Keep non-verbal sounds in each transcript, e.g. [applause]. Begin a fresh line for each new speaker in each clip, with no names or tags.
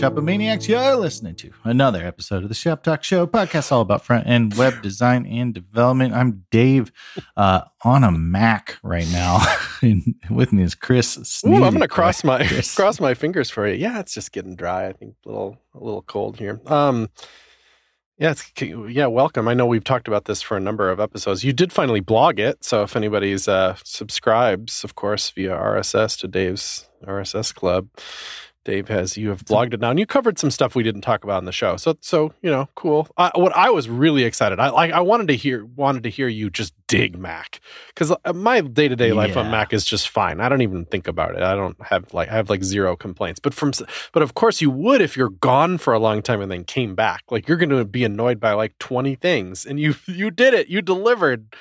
Shopomaniacs. You're listening to another episode of the Shop Talk Show podcast, all about front end web design and development. I'm Dave uh, on a Mac right now. [laughs] and with me is Chris.
Ooh, I'm going to cross my [laughs] cross my fingers for you. Yeah, it's just getting dry. I think a little a little cold here. Um, yeah, it's yeah. Welcome. I know we've talked about this for a number of episodes. You did finally blog it, so if anybody's uh, subscribes, of course, via RSS to Dave's RSS Club, Dave has you have blogged it now, and you covered some stuff we didn't talk about in the show. So, so you know, cool. I, what I was really excited, I like, I wanted to hear, wanted to hear you just dig Mac because uh, my day to day life on Mac is just fine. I don't even think about it. I don't have like, I have like zero complaints. But from, but of course, you would if you're gone for a long time and then came back. Like you're going to be annoyed by like twenty things, and you [laughs] you did it. You delivered.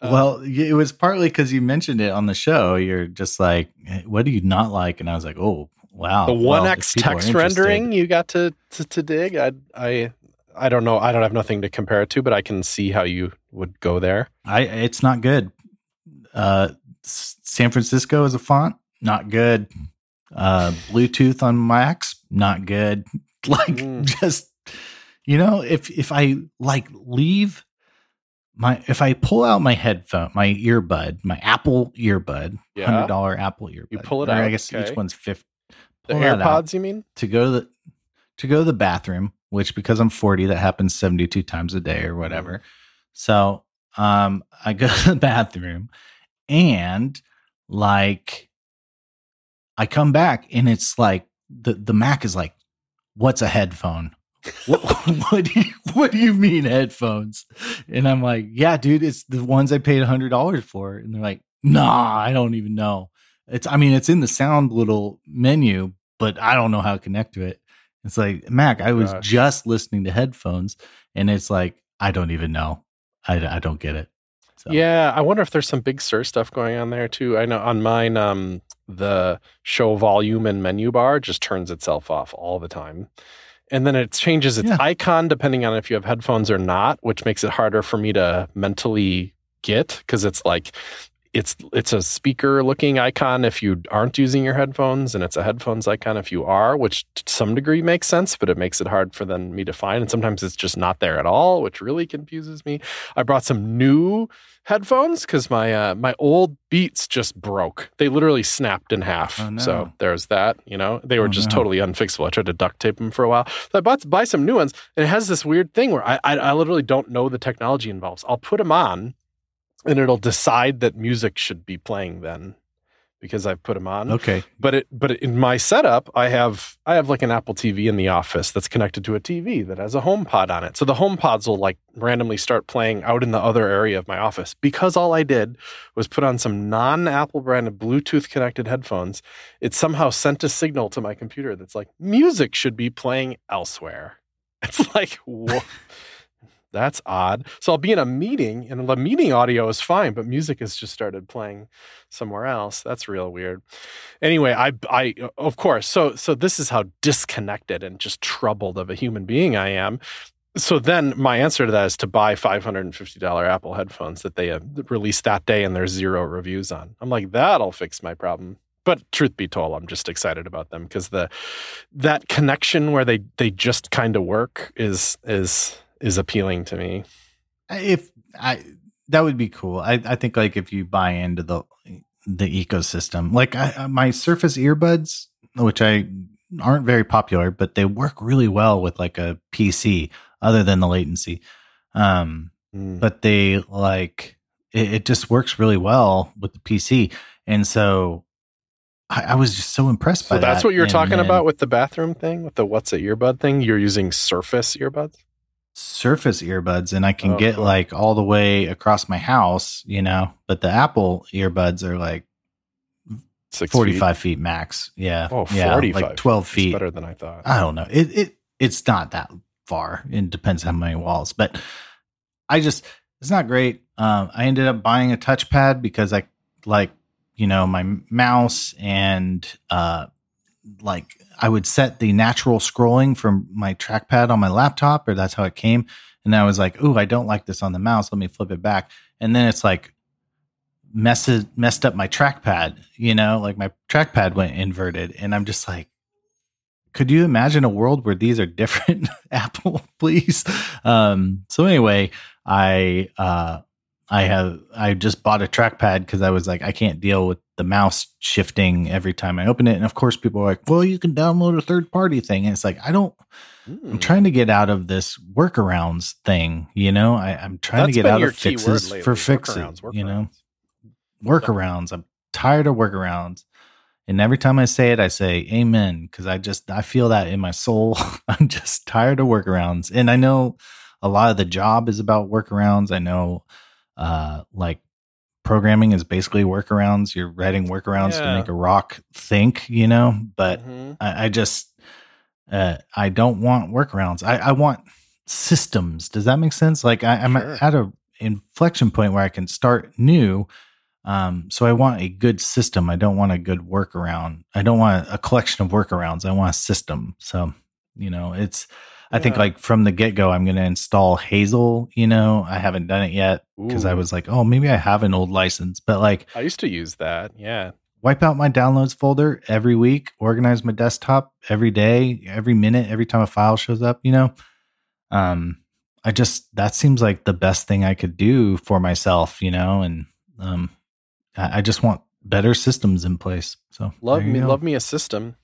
Uh, well, it was partly because you mentioned it on the show. You're just like, "What do you not like?" And I was like, "Oh, Wow.
The one X text rendering you got to, to, to dig. I I I don't know. I don't have nothing to compare it to, but I can see how you would go there.
I it's not good. Uh, San Francisco is a font, not good. Uh, Bluetooth on Macs, not good. [laughs] Like mm. just you know, if if I like leave my if I pull out my headphone, my earbud, my Apple earbud,
yeah.
hundred dollar Apple earbud.
You pull it out. I
guess
okay.
each one's fifty
the AirPods, you mean?
To go to the to go to the bathroom, which because I'm 40, that happens 72 times a day or whatever. Mm. So um I go [laughs] to the bathroom and like I come back and it's like the the Mac is like, what's a headphone? [laughs] what, [laughs] what, do you, what do you mean headphones? And I'm like, yeah, dude, it's the ones I paid hundred dollars for. And they're like, nah, I don't even know. It's I mean, it's in the sound little menu, but I don't know how to connect to it. It's like Mac, I was Gosh. just listening to headphones, and it's like I don't even know. I, I don't get it.
So. Yeah, I wonder if there's some Big Sur stuff going on there too. I know on mine, um, the show volume and menu bar just turns itself off all the time. And then it changes its yeah. icon depending on if you have headphones or not, which makes it harder for me to mentally get because it's like it's it's a speaker looking icon if you aren't using your headphones and it's a headphones icon if you are which to some degree makes sense but it makes it hard for then me to find and sometimes it's just not there at all which really confuses me. I brought some new headphones because my uh, my old beats just broke. They literally snapped in half. Oh, no. so there's that you know? They were oh, just no. totally unfixable. I tried to duct tape them for a while. So i bought buy some new ones and it has this weird thing where I, I i literally don't know the technology involves i'll put them on and it'll decide that music should be playing then because I've put them on.
Okay.
But it but in my setup, I have I have like an Apple TV in the office that's connected to a TV that has a HomePod on it. So the HomePods will like randomly start playing out in the other area of my office because all I did was put on some non-Apple branded Bluetooth connected headphones. It somehow sent a signal to my computer that's like music should be playing elsewhere. [laughs] It's like what that's odd. So I'll be in a meeting and the meeting audio is fine, but music has just started playing somewhere else. That's real weird. Anyway, I I of course. So so this is how disconnected and just troubled of a human being I am. So then my answer to that is to buy $550 Apple headphones that they uh, released that day and there's zero reviews on. I'm like that'll fix my problem but truth be told i'm just excited about them because the that connection where they they just kind of work is is is appealing to me.
If I that would be cool. I, I think like if you buy into the the ecosystem, like I, my Surface earbuds, which I aren't very popular, but they work really well with like a PC, other than the latency. Um, mm. but they like it, it, just works really well with the PC, and so I, I was just so impressed so by
that's
that.
That's what you're and talking about with the bathroom thing, with the what's it earbud thing. You're using Surface earbuds.
Surface earbuds and I can oh, get cool. like all the way across my house, you know, but the Apple earbuds are like Six 45 feet? feet max. Yeah.
Oh, yeah,
like 12 feet.
better than I thought.
I don't know. It, it, it's not that far. It depends how many walls, but I just, it's not great. Um, I ended up buying a touchpad because I like, you know, my mouse and, uh, like I would set the natural scrolling from my trackpad on my laptop, or that's how it came. And I was like, "Ooh, I don't like this on the mouse. Let me flip it back." And then it's like messed messed up my trackpad. You know, like my trackpad went inverted, and I'm just like, could you imagine a world where these are different? [laughs] Apple, please. Um, so anyway, I uh, I have I just bought a trackpad because I was like I can't deal with the mouse shifting every time I open it. And of course, people are like, "Well, you can download a third party thing." And it's like I don't. Mm. I'm trying to get out of this workarounds thing. You know, I, am trying That's to get out of fixes for fixes. Workarounds, workarounds. You know, workarounds. I'm tired of workarounds. And every time I say it, I say amen because I just I feel that in my soul. [laughs] I'm just tired of workarounds. And I know a lot of the job is about workarounds. I know uh like programming is basically workarounds. You're writing workarounds yeah. to make a rock think, you know, but mm-hmm. I, I, just uh I don't want workarounds. I, I want systems. Does that make sense? Like I, am sure. at a inflection point where I can start new um, so I want a good system. I don't want a good workaround. I don't want a collection of workarounds. I want a system. So, you know, it's, I think like from the get go, I'm going to install Hazel. You know, I haven't done it yet because I was like, oh, maybe I have an old license, but like
I used to use that. Yeah.
Wipe out my downloads folder every week, organize my desktop every day, every minute, every time a file shows up, you know? Um, I just, that seems like the best thing I could do for myself, you know? And, um, I just want better systems in place. So
love me, go. love me a system.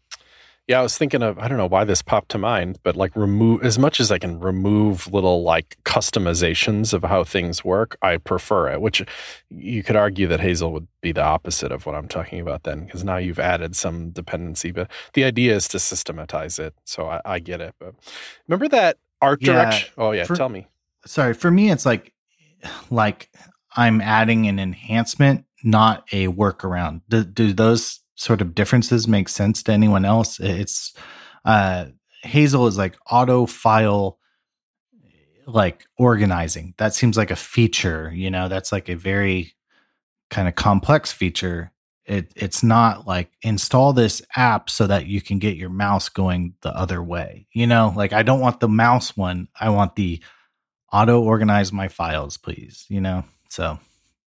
Yeah, I was thinking of I don't know why this popped to mind, but like remove as much as I can remove little like customizations of how things work, I prefer it. Which you could argue that Hazel would be the opposite of what I'm talking about then, because now you've added some dependency. But the idea is to systematize it. So I, I get it. But remember that art yeah, direction? Oh yeah, for, tell me.
Sorry, for me it's like like I'm adding an enhancement not a workaround. Do, do those sort of differences make sense to anyone else? It's uh, Hazel is like auto file like organizing. That seems like a feature, you know, that's like a very kind of complex feature. It it's not like install this app so that you can get your mouse going the other way. You know, like I don't want the mouse one. I want the auto organize my files, please, you know. So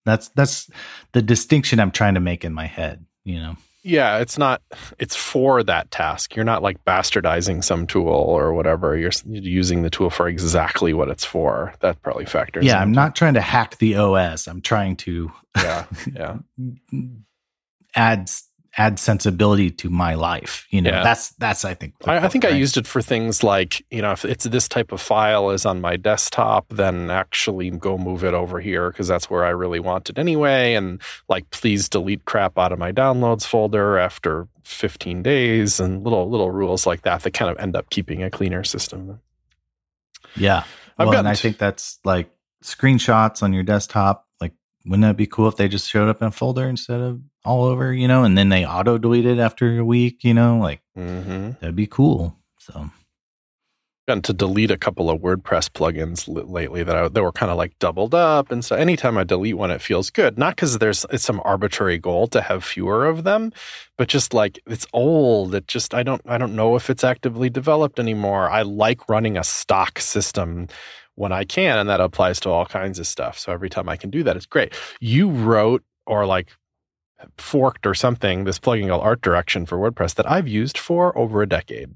that's that's the distinction I'm trying to make in my head, you know.
Yeah, it's not it's for that task. You're not like bastardizing some tool or whatever. You're using the tool for exactly what it's for. That probably factors.
Yeah, I'm not trying to hack the OS. I'm trying to
Yeah. Yeah. [laughs]
add add sensibility to my life. You know, yeah. that's that's I think.
I, I, think right? I used it for things like you know, if it's this type of file is on my desktop, then actually go move it over here because that's where I really want it anyway. And like, please delete crap out of my downloads folder after 15 days, and little little rules like that that kind of end up keeping a cleaner system.
Yeah, well, and I think that's like screenshots on your desktop. Wouldn't that be cool if they just showed up in a folder instead of all over, you know, and then they auto deleted after a week, you know, like mm-hmm. that'd be cool. So
gotten to delete a couple of WordPress plugins lately that I, that were kind of like doubled up, and so anytime I delete one, it feels good. Not because there's it's some arbitrary goal to have fewer of them, but just like it's old. It just I don't I don't know if it's actively developed anymore. I like running a stock system when I can, and that applies to all kinds of stuff. So every time I can do that, it's great. You wrote or like forked or something this plugin called art direction for WordPress that I've used for over a decade.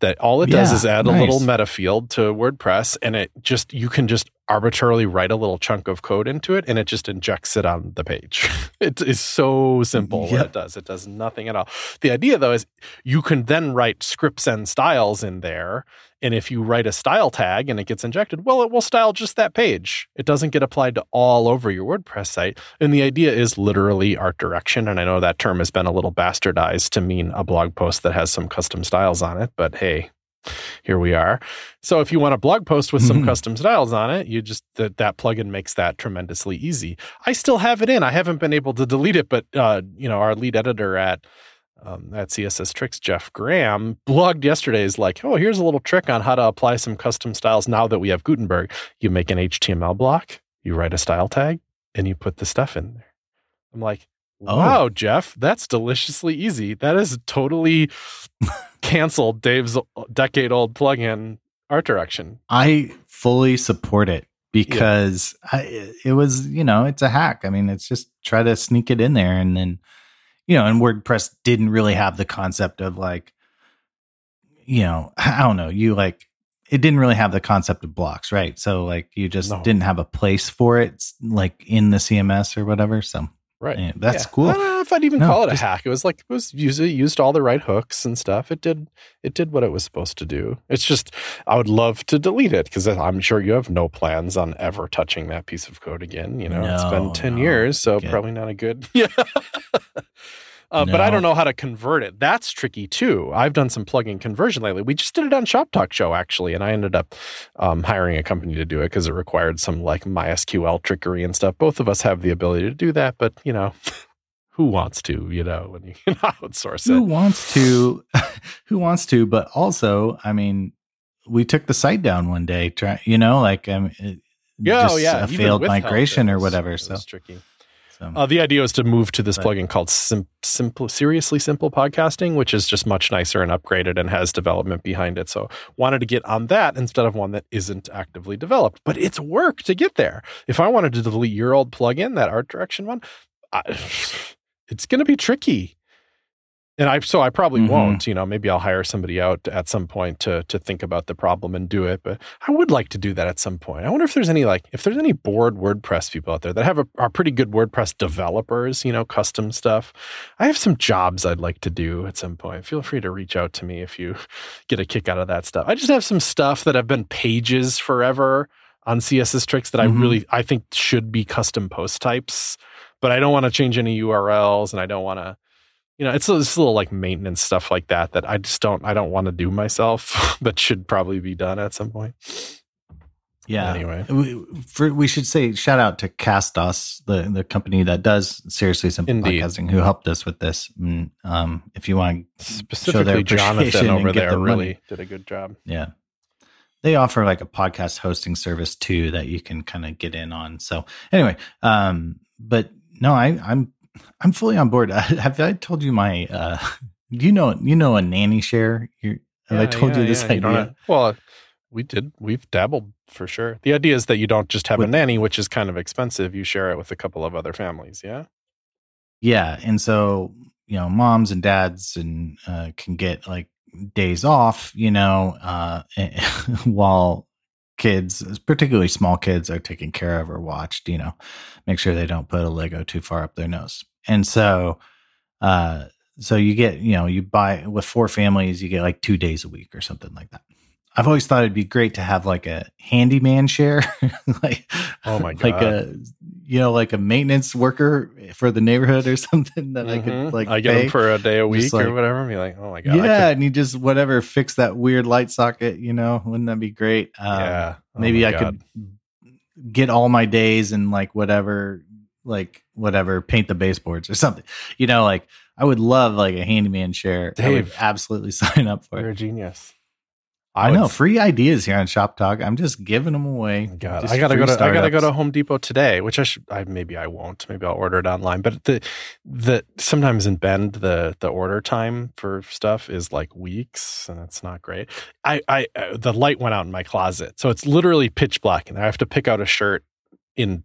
That all it does yeah, is add nice. a little meta field to WordPress and it just you can just arbitrarily write a little chunk of code into it and it just injects it on the page. [laughs] it is so simple yep. what it does. It does nothing at all. The idea though is you can then write scripts and styles in there and if you write a style tag and it gets injected, well, it will style just that page. It doesn't get applied to all over your WordPress site. And the idea is literally art direction. And I know that term has been a little bastardized to mean a blog post that has some custom styles on it, but hey, here we are. So if you want a blog post with some mm-hmm. custom styles on it, you just that that plugin makes that tremendously easy. I still have it in. I haven't been able to delete it, but uh, you know, our lead editor at um, at CSS Tricks, Geoff Graham, blogged yesterday is like, oh, here's a little trick on how to apply some custom styles now that we have Gutenberg. You make an HTML block, you write a style tag, and you put the stuff in there. I'm like, oh. wow. Geoff, that's deliciously easy. That is totally [laughs] canceled Dave's decade old plugin art direction.
I fully support it because yeah. I, it was, you know, it's a hack. I mean, it's just try to sneak it in there and then you know, and WordPress didn't really have the concept of like you know, [laughs] I don't know, you like it didn't really have the concept of blocks, right? So like you just
No.
didn't have a place for it like in the CMS or whatever. So
Right.
yeah, that's
Yeah.
cool.
I don't know if I'd even
No,
call it a
just-
hack. It was like it was used, it used all the right hooks and stuff. It did it did what it was supposed to do. It's just I would love to delete it because I'm sure you have no plans on ever touching that piece of code again. You know, it's been ten
no.
years, so
Okay.
probably not a good. [laughs] Yeah. Uh, But I don't know how to convert it. That's tricky too. I've done some plugin conversion lately. We just did it on Shop Talk Show actually, and I ended up um, hiring a company to do it because it required some like MySQL trickery and stuff. Both of us have the ability to do that, but you know, [laughs] who wants to? You know, when you [laughs] can outsource it?
who wants to [laughs] who wants to but also i mean we took the site down one day try you know like um it,
Yeah, oh,
just
yeah.
a
even
failed
help,
migration or whatever so,
tricky.
So
Uh, the idea was to move to this
But-
plugin called Sim- Simple, Seriously Simple Podcasting, which is just much nicer and upgraded and has development behind it. So wanted to get on that instead of one that isn't actively developed. But it's work to get there. If I wanted to delete your old plugin, that art direction one, I, [sighs] it's going to be tricky. And I so I probably
Mhm.
won't. You know, maybe I'll hire somebody out at some point to to think about the problem and do it. But I would like to do that at some point. I wonder if there's any like if there's any bored WordPress people out there that have a, are pretty good WordPress developers. You know, custom stuff. I have some jobs I'd like to do at some point. Feel free to reach out to me if you get a kick out of that stuff. I just have some stuff that have been pages forever on CSS tricks that
Mhm.
I really I think should be custom post types, but I don't want to change any URLs and I don't want to you know, it's, it's little like maintenance stuff like that that I just don't I don't want to do myself, [laughs] but should probably be done at some point.
yeah
Anyway.
we, for, we should say shout out to castos the the company that does seriously simple
Indeed.
podcasting who helped us with this Mm, um if you want
Specifically, Jonathan over there
the
really
money.
did a good job.
Yeah. They offer like a podcast hosting service too that you can kind of get in on. So anyway, um, but no, I, I'm I'm fully on board. [laughs] Have I told you my uh you know you know a nanny share? You have I told
yeah,
you this
yeah,
idea?
have- well, we did. We've dabbled for sure. The idea is that you don't just have
With-
a nanny, which is kind of expensive. You share it with a couple of other families. Yeah.
Yeah, and so you know, moms and dads and uh, can get like days off, you know, uh, [laughs] while kids, particularly small kids, are taken care of or watched. You know, make sure they don't put a Lego too far up their nose. And so, uh, so you get, you know, you buy with four families, you get like two days a week or something like that. I've always thought it'd be great to have like a handyman share, [laughs] like
Oh my god, like
a you know like a maintenance worker for the neighborhood or [laughs] something that I
Mhm.
could like
I get
pay.
them for a day a week or whatever. And be like, oh my god.
Yeah, and you just whatever fix that weird light socket. You know, wouldn't that be great? Um,
yeah. Oh
maybe I
God.
could get all my days and like whatever, like whatever, paint the baseboards or something. You know, like I would love like a handyman share. I would absolutely [laughs] sign up for it.
You're
it.
a genius.
I, know free ideas here on Shop Talk. I'm just giving them away.
God, I gotta go to I gotta go to. Home Depot today, which I should. I maybe I won't. Maybe I'll order it online. But the the sometimes in Bend the the order time for stuff is like weeks, and it's not great. I I uh, the light went out in my closet, so it's literally pitch black, and I have to pick out a shirt in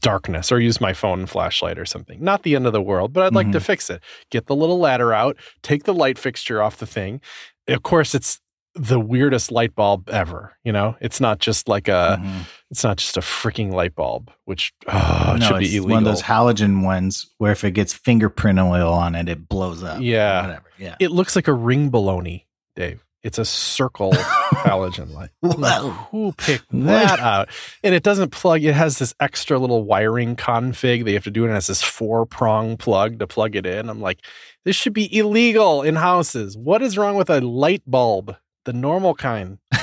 darkness or use my phone flashlight or something. Not the end of the world, but I'd like to fix it. Get the little ladder out, take the light fixture off the thing. Of course, it's the weirdest light bulb ever. You know, it's not just like a,
Mhm.
it's not just a freaking light bulb, which oh,
no,
should be
it's
illegal.
one of those halogen ones where if it gets fingerprint oil on it, it blows up.
Yeah.
whatever. Yeah.
it looks like a ring baloney, Dave. It's a circle [laughs] halogen light.
Whoa.
Who picked that out? And it doesn't plug. It has this extra little wiring config that you have to do, and it has this four prong plug to plug it in. I'm like, this should be illegal in houses. What is wrong with a light bulb, the normal kind? [laughs] oh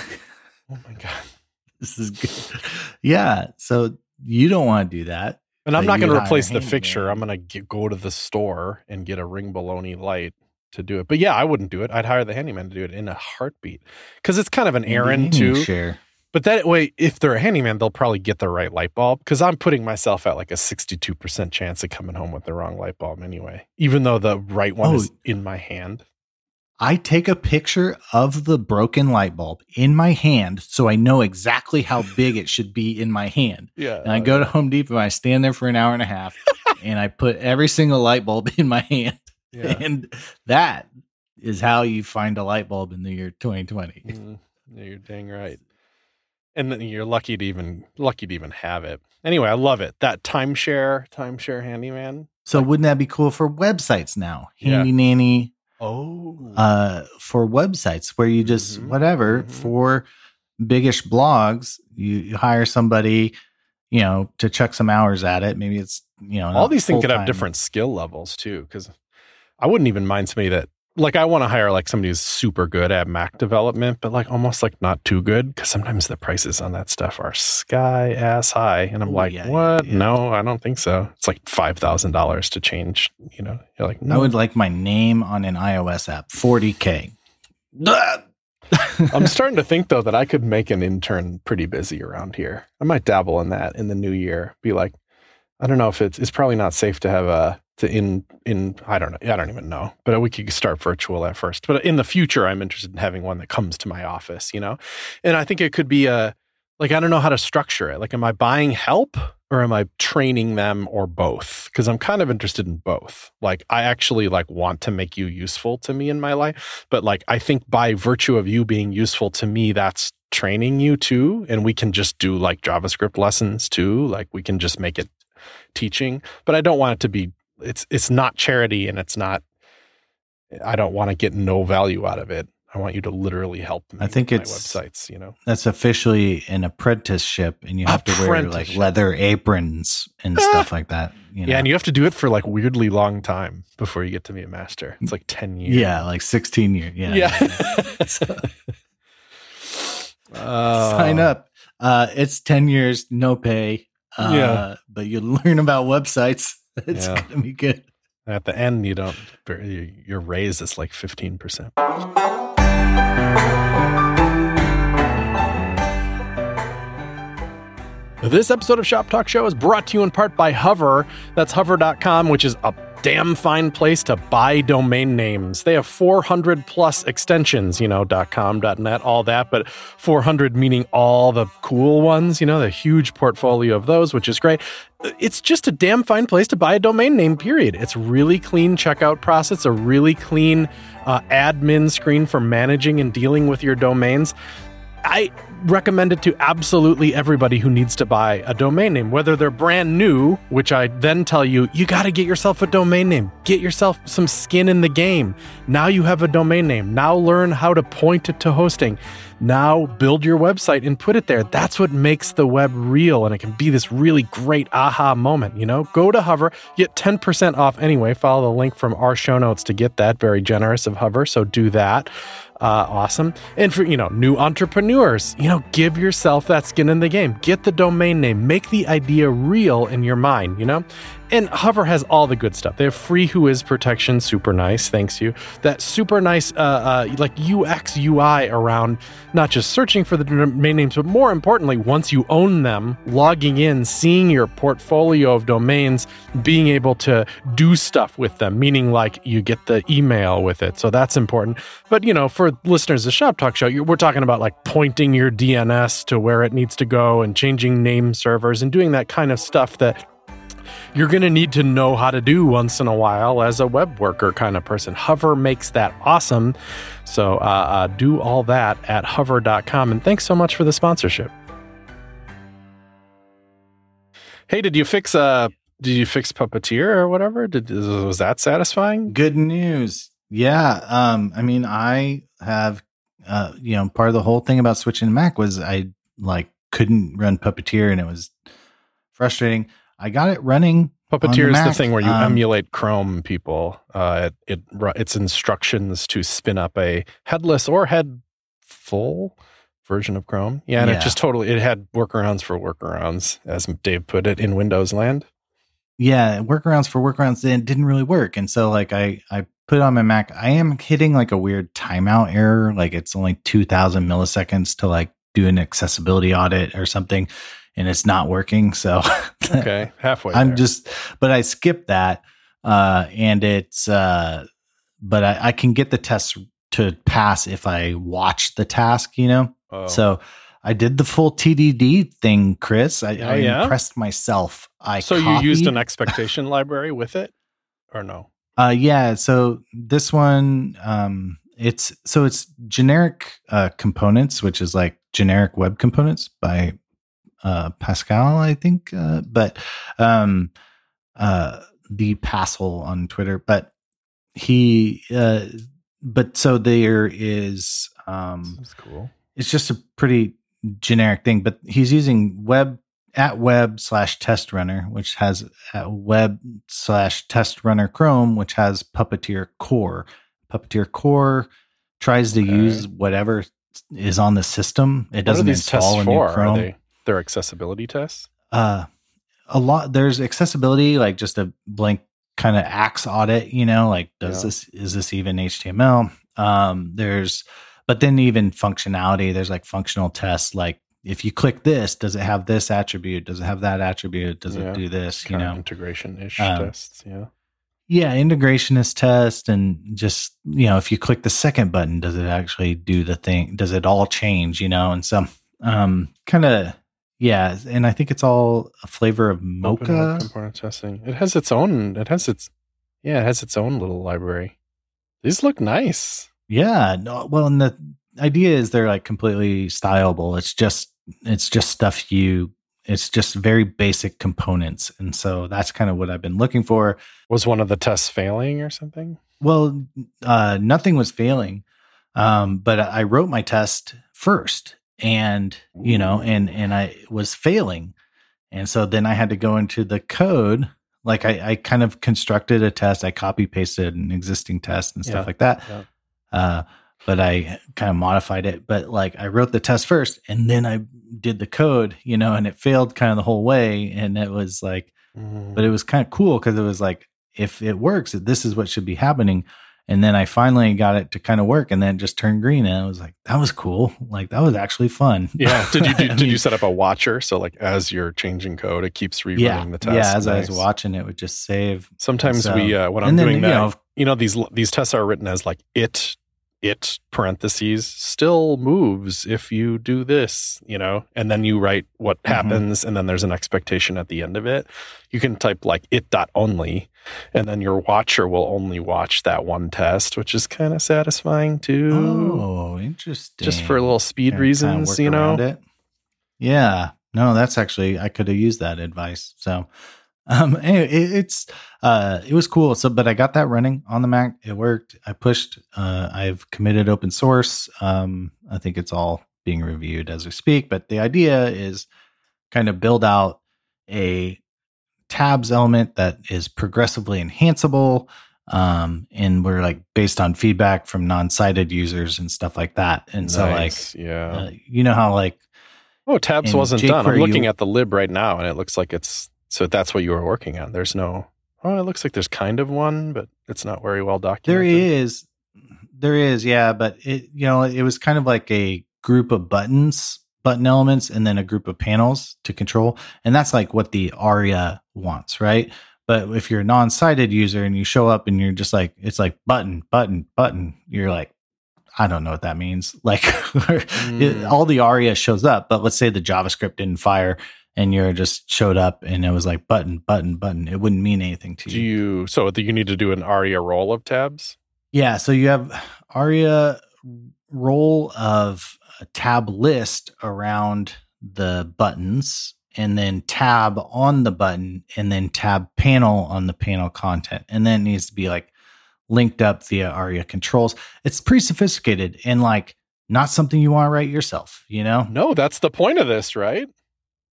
my god!
This is good. Yeah. So you don't want to do that.
And I'm not going to replace the fixture. I'm going to go to the store and get a ring baloney light to do it. But yeah, I wouldn't do it. I'd hire the handyman to do it in a heartbeat because it's kind of an errand too.
Share.
But that way, if they're a handyman, they'll probably get the right light bulb because I'm putting myself at like a 62% chance of coming home with the wrong light bulb anyway, even though the right one
Oh.
is in my hand.
I take a picture of the broken light bulb in my hand so I know exactly how big it should be in my hand. [laughs]
Yeah.
And I go to Home Depot and I stand there for an hour and a half [laughs] and I put every single light bulb in my hand.
yeah. [laughs]
And that is how you find a light bulb in the year 2020.
Mm, you're dang right. And then you're lucky to even lucky to even have it. Anyway, I love it. That timeshare, timeshare handyman.
So wouldn't that be cool for websites now?
Yeah.
Handy nanny
Oh,
uh for websites where you just
Mhm.
whatever
Mhm.
for biggish blogs, you, you hire somebody, you know, to chuck some hours at it. Maybe it's you know
all these things could have different skill levels too. Because I wouldn't even mind somebody that like I want to hire like somebody who's super good at Mac development, but like almost like not too good because sometimes the prices on that stuff are sky ass high, and I'm
Ooh,
like,
yeah,
what?
yeah.
No, I don't think so. It's like five thousand dollars to change. You know, you're like, no.
I would like my name on an iOS app, 40k. [laughs]
I'm starting to think though that I could make an intern pretty busy around here. I might dabble in that in the new year. Be like, I don't know if it's it's probably not safe to have a to in in I don't know I don't even know, but we could start virtual at first. But in the future, I'm interested in having one that comes to my office, you know, and I think it could be a like I don't know how to structure it. Like, am I buying help or am I training them or both? Because I'm kind of interested in both. Like, I actually like want to make you useful to me in my life, but like I think by virtue of you being useful to me, that's training you too, and we can just do like JavaScript lessons too. Like we can just make it teaching, but I don't want it to be. It's it's not charity and it's not. I don't want to get no value out of it. I want you to literally help me.
I think it's-
websites. You know.
That's officially an apprenticeship, and you have to wear like leather aprons and [laughs] stuff like that. You know?
Yeah, and you have to do it for like weirdly long time before you get to be a master. It's like ten years.
yeah, like 16 years. Yeah.
Yeah. Oh. [laughs]
Sign up. Uh, it's 10 years, no pay. Uh,
Yeah.
But you learn about websites. [laughs] It's
Yeah.
to be good.
At the end, you don't. Your your raise is like fifteen percent. This episode of Shop Talk Show is brought to you in part by Hover. That's hover.com, which is a damn fine place to buy domain names. They have 400 plus extensions, you know, .com, .net, all that, but 400 meaning all the cool ones, you know, the huge portfolio of those, which is great. It's just a damn fine place to buy a domain name, period. It's really clean checkout process, a really clean uh, admin screen for managing and dealing with your domains. I recommend it to absolutely everybody who needs to buy a domain name, whether they're brand new, which I then tell you, you got to get yourself a domain name. Get yourself some skin in the game. Now you have a domain name. Now learn how to point it to hosting. Now build your website and put it there. That's what makes the web real. And it can be this really great aha moment, you know? Go to Hover, get 10% off anyway. Follow the link from our show notes to get that. Very generous of Hover. So do that uh, awesome. And for you know new entrepreneurs, you know, give yourself that skin in the game. Get the domain name. Make the idea real in your mind. You know. And Hover has all the good stuff. They have free Whois protection, super nice, thanks you. That super nice, uh, uh, like UX UI around not just searching for the domain names, but more importantly, once you own them, logging in, seeing your portfolio of domains, being able to do stuff with them, meaning like you get the email with it. So that's important. But you know, for listeners of Shop Talk Show, we're talking about like pointing your DNS to where it needs to go and changing name servers and doing that kind of stuff that you're going to need to know how to do once in a while as a web worker kind of person. Hover makes that awesome. So uh, uh, do all that at hover.com. And thanks so much for the sponsorship. Hey, did you fix uh did you fix Puppeteer or whatever? Did was that satisfying?
Good news. Yeah. Um, I mean, I have, uh, you know, part of the whole thing about switching to Mac was I like couldn't run Puppeteer and it was frustrating. I got it running.
Puppeteer is the thing where you
um,
emulate Chrome people. Uh, it, it it's instructions to spin up a headless or head full version of Chrome. Yeah, and
Yeah.
it just totally it had workarounds for workarounds, as Dave put it in Windows land.
Yeah, workarounds for workarounds then didn't really work. And so like I I put it on my Mac. I am hitting like a weird timeout error. Like it's only 2000 milliseconds to like do an accessibility audit or something and it's not working. So [laughs]
Okay, halfway.
I'm
there.
just, but I skipped that, uh, and it's, uh, but I, I can get the test to pass if I watch the task, you know.
Oh.
So I did the full TDD thing, Chris. I,
Oh,
I
yeah?
impressed myself. I
so you used an expectation library with it, or no?
Uh, yeah. So this one, um, it's so it's generic uh, components, which is like generic web components by uh, Pascal, I think. Uh, but um, uh, the Passel on Twitter, but he, uh, but so there is. Um,
That's cool.
it's just a pretty generic thing, but he's using web at web slash test runner, which has at web slash test runner Chrome, which has Puppeteer Core. Puppeteer Core tries to
Okay.
use whatever is on the system. It
What
doesn't install a new Chrome.
Their accessibility tests?
uh, a lot there's accessibility, like just a blank kind of axe audit. You know, like does
Yeah.
this is this even HTML? Um, there's but then even functionality. There's like functional tests, like if you click this, does it have this attribute? Does it have that attribute? Does
Yeah.
it do this? You
Kind of
know,
integration ish
Um,
tests. Yeah.
yeah, integrationist test, and just you know, if you click the second button, does it actually do the thing? Does it all change? You know, and so um, kind of yeah, and I think it's all a flavor of mocha.
component testing. It has its own. It has its. Yeah, it has its own little library. These look nice.
Yeah, no, well, and the idea is they're like completely styleable. It's just it's just stuff you. It's just very basic components, and so that's kind of what I've been looking for.
Was one of the tests failing or something?
Well, uh, nothing was failing, um, but I wrote my test first, and you know, and and I was failing, and so then I had to go into the code. Like I, I kind of constructed a test. I copy pasted an existing test and stuff
Yeah,
like that.
yeah.
Uh, but I kind of modified it. But like I wrote the test first, and then I did the code, you know, and it failed kind of the whole way. And it was like, but it was kind of cool because it was like, if it works, this is what should be happening. And then I finally got it to kind of work, and then it just turned green, and I was like, "That was cool! Like that was actually fun." [laughs]
Yeah. Did you did, you set up a watcher so like as you're changing code, it keeps rerunning
yeah,
the test?
yeah. As I was watching, it would just save.
Sometimes
So-
we uh, when I'm
then
doing
you
that,
know,
you know these these tests are written as like it it parentheses still moves if you do this you know and then you write what
Mhm.
happens and then there's an expectation at the end of it you can type like it dot only and then your watcher will only watch that one test which is kind of satisfying too
Oh, interesting.
just for a little speed
Kinda- kinda
reasons you know
it. Yeah. No, that's actually I could have used that advice. So um [laughs] anyway, it, it's uh it was cool. So but I got that running on the Mac. It worked. I pushed uh I've committed open source. Um I think it's all being reviewed as we speak, but the idea is kind of build out a tabs element that is progressively enhanceable um and we're like based on feedback from non-sighted users and stuff like that and so like
yeah
uh, you know how like
Oh, tabs wasn't done. I'm looking at the lib right now, and it looks like it's so. That's what you were working on. There's no. Oh, it looks like there's kind of one, but it's not very well documented.
There is. There is, yeah but it you know it was kind of like a group of buttons button elements and then a group of panels to control and that's like what the aria wants right but if you're a non-sighted user and you show up and you're just like it's like button button button you're like i don't know what that means [laughs] like
Mm.
all the aria shows up but let's say the javascript didn't fire and you're just showed up and it was like button button button it wouldn't mean anything to
Do you? So you need to do an ARIA role of tabs?
Yeah, so you have ARIA role of a tab list around the buttons and then tab on the button and then tab panel on the panel content. And then it needs to be like linked up via ARIA controls. It's pretty sophisticated and like not something you want to write yourself, you know?
No, that's the point of this, right?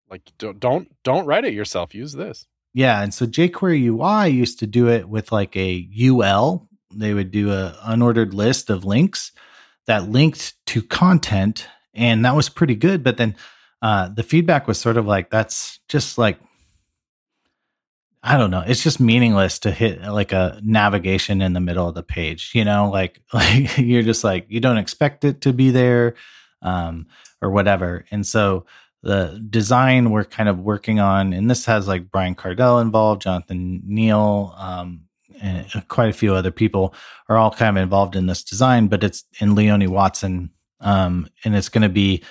Like don't don't don't write it yourself. Use this.
Yeah, and so jQuery UI used to do it with like a UL. They would do a unordered list of links that linked to content, and that was pretty good. But then uh, the feedback was sort of like that's just like I don't know. It's just meaningless to hit like a navigation in the middle of the page. You know, like [laughs] like you're just like you don't expect it to be there, um, or whatever. And so the design we're kind of working on, and this has like Brian Kardell involved, Jonathan Neal, um, and quite a few other people are all kind of involved in this design. But it's in Leonie Watson, um, and it's going to be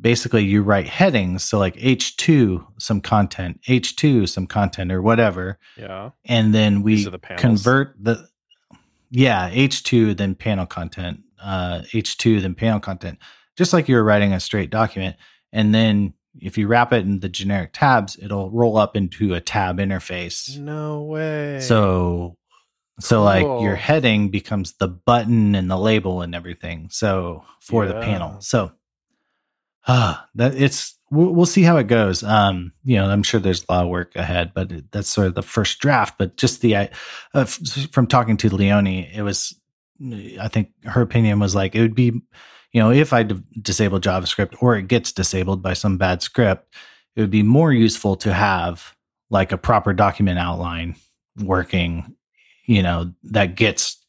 basically you write headings. So like H2, some content, H2, some content or whatever.
Yeah.
And then we
the
convert the, yeah, H2, then panel content, uh, H2, then panel content, just like you're writing a straight document. And then if you wrap it in the generic tabs, it'll roll up into a tab interface.
No way.
So, so like your heading becomes the button and the label and everything. So for the panel. So, ah, [sighs] that it's we'll, we'll see how it goes. Um, you know, I'm sure there's a lot of work ahead, but it- that's sort of the first draft. But just the I- uh, f- from talking to Leonie, it was I think her opinion was like it would be, you know, if I d- disable JavaScript or it gets disabled by some bad script, it would be more useful to have like a proper document outline working, you know, that gets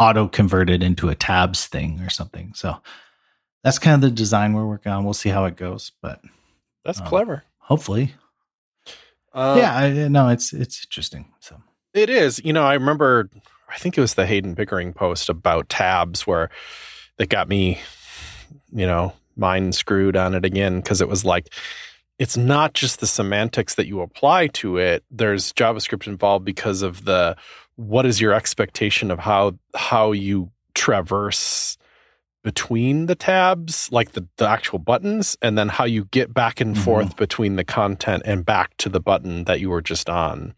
auto converted into a tabs thing or something. So that's kind of the design we're working on. We'll see how it goes, but
That's
um,
clever.
hopefully,
Uh,
yeah, I, no, it's it's interesting. So
It is. You know, I remember, I think it was the Heydon Pickering post about tabs where that got me, you know, mind screwed on it again because it was like, it's not just the semantics that you apply to it. There's JavaScript involved because of the what is your expectation of how how you traverse between the tabs, like the, the actual buttons, and then how you get back and
Mhm.
forth between the content and back to the button that you were just on.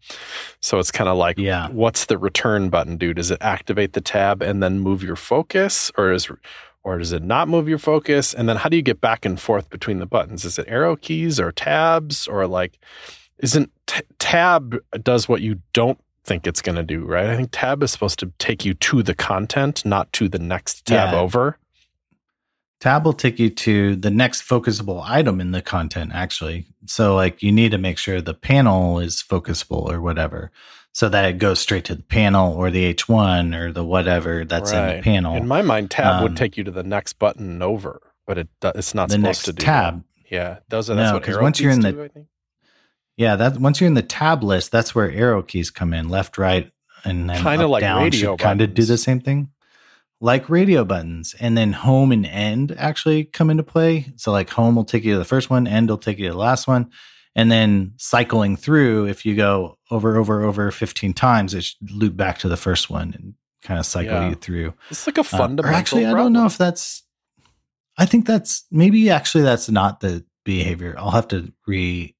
So it's kind of like,
Yeah.
what's the return button do? Does it activate the tab and then move your focus, or is or does it not move your focus? And then how do you get back and forth between the buttons? Is it arrow keys or tabs or like? Isn't t- tab does what you don't think it's going to do, right? I think tab is supposed to take you to the content, not to the next tab
Yeah.
over.
tab will take you to the next focusable item in the content actually so like you need to make sure the panel is focusable or whatever so that it goes straight to the panel or the h1 or the whatever that's in the panel.
In my mind, tab
Um,
would take you to the next button over, but it it's not
the
supposed
next
to do
tab.
That. Yeah, those are that's
No,
what
'cause
arrow
once you're
keys
in the-
do, I think.
yeah that once you're in the tab list that's where arrow keys come in left right and then
Kinda like
down
radio
should kind of do the same thing. Like radio buttons and then home and end actually come into play. So like home will take you to the first one end will take you to the last one and then cycling through if you go over over over 15 times it should loop back to the first one and kind of cycle
Yeah.
you through
It's like a
Uh,
fundamental.
or actually i don't know if that's i think that's maybe actually that's not the behavior i'll have to re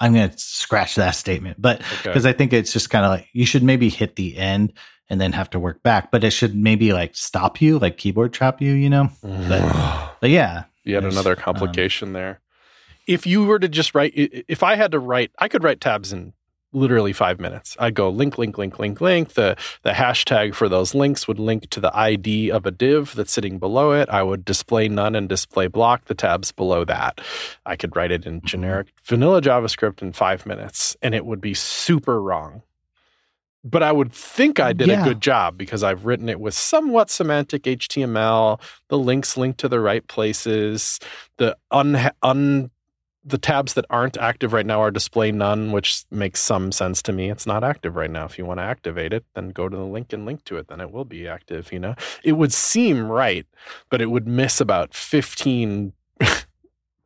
i'm going to scratch that statement but
Okay.
because I think it's just kind of like you should maybe hit the end and then have to work back, but it should maybe like stop you, like keyboard trap you, you know. But, but yeah,
Yet another
um,
complication there. If you were to just write, if I had to write, I could write tabs in literally five minutes. I'd go link, link, link, link, link. The the hashtag for those links would link to the ID of a div that's sitting below it. I would display none and display block the tabs below that. I could write it in
Mm-hmm.
generic vanilla JavaScript in five minutes, and it would be super wrong. But I would think I did
Yeah.
a good job because I've written it with somewhat semantic HTML. The links link to the right places. The un, un the tabs that aren't active right now are display none, which makes some sense to me. It's not active right now. If you want to activate it, then go to the link and link to it. Then it will be active. You know, it would seem right, but it would miss about fifteen [laughs]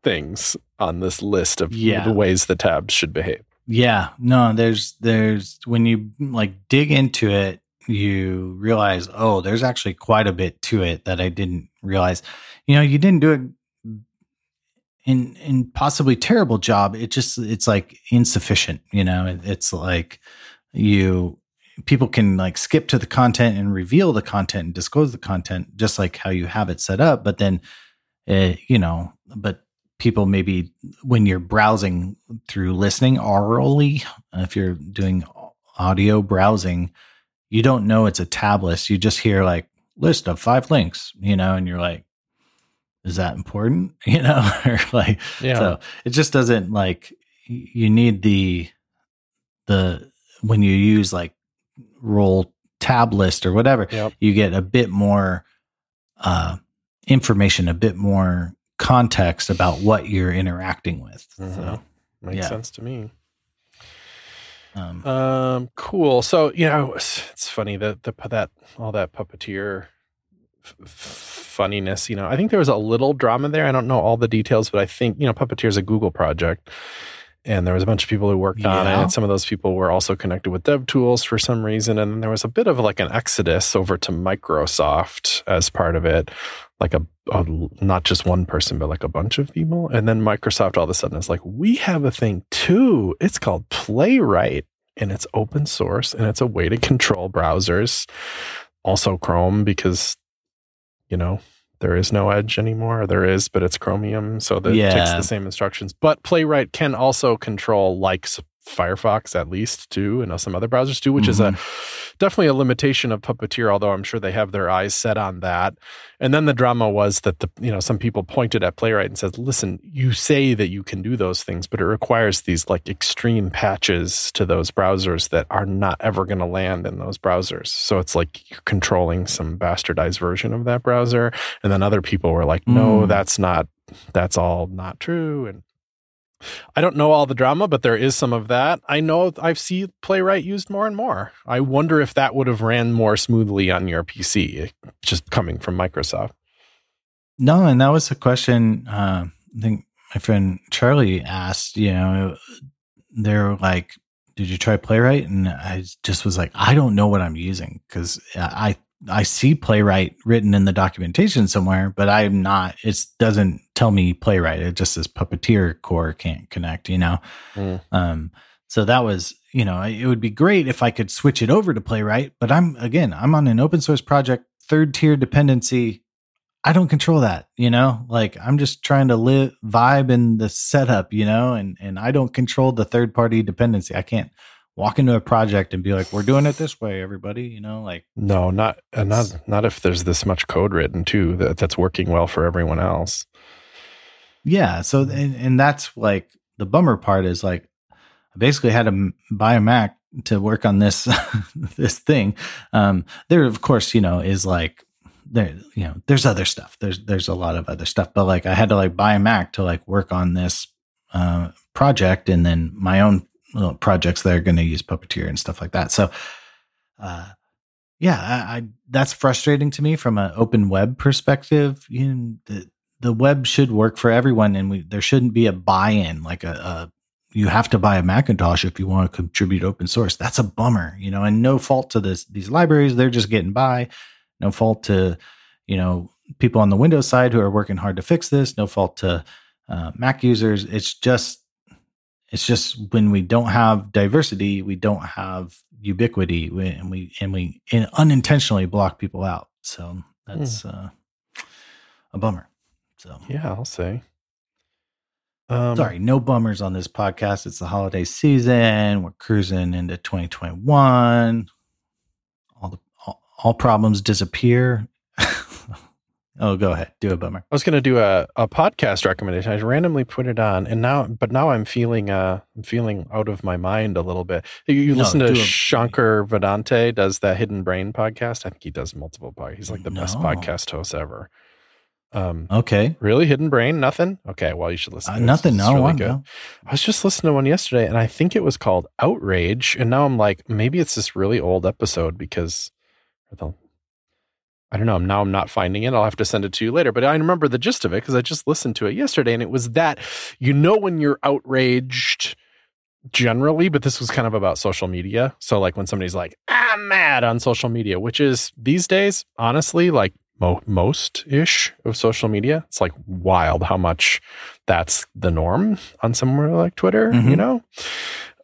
things on this list of
Yeah.
the ways the tabs should behave.
yeah, no, there's there's when you like dig into it, you realize, oh, there's actually quite a bit to it that I didn't realize. You know, you didn't do it in in possibly terrible job. It just it's like insufficient. You know, it, it's like you people can like skip to the content and reveal the content and disclose the content just like how you have it set up but then uh, you know but people maybe when you're browsing through listening orally if you're doing audio browsing you don't know it's a tab list you just hear like list of five links you know and you're like is that important [laughs] you know [laughs] or like yeah. so it just doesn't like you need the the when you use like role tab list or whatever,
Yep.
you get a bit more uh information, a bit more context about what you're interacting with. So
Mhm. Makes
yeah.
sense to me.
um
Um, cool. So you know, it's, it's funny that the that all that puppeteer f- f- funniness. You know, I think there was a little drama there. I don't know all the details, but I think you know, Puppeteer is a Google project, and there was a bunch of people who worked on it. And some of those people were also connected with DevTools for some reason, and then there was a bit of like an exodus over to Microsoft as part of it, like a, a not just one person, but like a bunch of people. And then Microsoft all of a sudden is like, we have a thing too. It's called Playwright, and it's open source, and it's a way to control browsers. Also Chrome because you know there is no Edge anymore. There is, but it's Chromium, so that it takes the same instructions. But Playwright can also control like Firefox at least too, and some other browsers too, which is a mm-hmm. Definitely a limitation of Puppeteer. Although I'm sure they have their eyes set on that. And then the drama was that the you know some people pointed at Playwright and said, "Listen, you say that you can do those things, but it requires these like extreme patches to those browsers that are not ever going to land in those browsers. So it's like you're controlling some bastardized version of that browser." And then other people were like, "No,
Mm.
that's not. That's all not true." And I don't know all the drama, but there is some of that. I know I've seen Playwright used more and more. I wonder if that would have ran more smoothly on your PC, just coming from Microsoft.
No, and that was a question uh, I think my friend Charlie asked. You know, they're like, "Did you try Playwright?" And I just was like, "I don't know what I'm using because I I see Playwright written in the documentation somewhere, but I'm not. It doesn't tell me Playwright. It just says Puppeteer core can't connect. You know,
Mm.
um, so that was, you know, it would be great if I could switch it over to Playwright, but I'm again, I'm on an open source project, third tier dependency. I don't control that, you know, like I'm just trying to live vibe in the setup, you know, and, and I don't control the third party dependency. I can't walk into a project and be like, we're doing it this way, everybody, you know, like,
No, not uh, not not if there's this much code written too that, that's working well for everyone else.
Yeah. So, and, and that's like the bummer part is like, I basically had to buy a Mac to work on this, [laughs] this thing. Um, there, of course, you know, is like, there, you know, there's other stuff. There's, there's a lot of other stuff, but like I had to like buy a Mac to like work on this, uh, project and then my own projects that are going to use Puppeteer and stuff like that. So, uh, yeah, I, I that's frustrating to me from an open web perspective. You know, the the web should work for everyone, and we there shouldn't be a buy-in like a, a you have to buy a Macintosh if you want to contribute open source. That's a bummer, you know, and no fault to this these libraries, they're just getting by. No fault to, you know, people on the Windows side who are working hard to fix this. No fault to uh, Mac users. It's just it's just when we don't have diversity, we don't have ubiquity, we, and we and we in- unintentionally block people out. So that's uh, a bummer. So
Yeah, I'll say. Um,
sorry, no bummers on this podcast. It's the holiday season. We're cruising into 2021. All the all, all problems disappear. Oh, go ahead. Do a bummer.
I was going to do a, a podcast recommendation. I randomly put it on, and now, but now I'm feeling uh, I'm feeling out of my mind a little bit. You, you
No,
listen to Shankar Vedantam does that Hidden Brain podcast. I think he does multiple podcasts. He's like the best podcast host ever. Um,
Okay.
really, Hidden Brain? Nothing. Okay, well, you should listen.
Uh,
to it.
nothing. No
really
one. No.
I was just listening to one yesterday, and I think it was called Outrage. And now I'm like, maybe it's this really old episode because the, I don't know. Now I'm not finding it. I'll have to send it to you later. But I remember the gist of it because I just listened to it yesterday, and it was that you know when you're outraged generally, but this was kind of about social media. So like when somebody's like, I'm mad on social media, which is these days, honestly, like mo- most ish of social media, it's like wild how much that's the norm on somewhere like Twitter, you
Mhm.
know?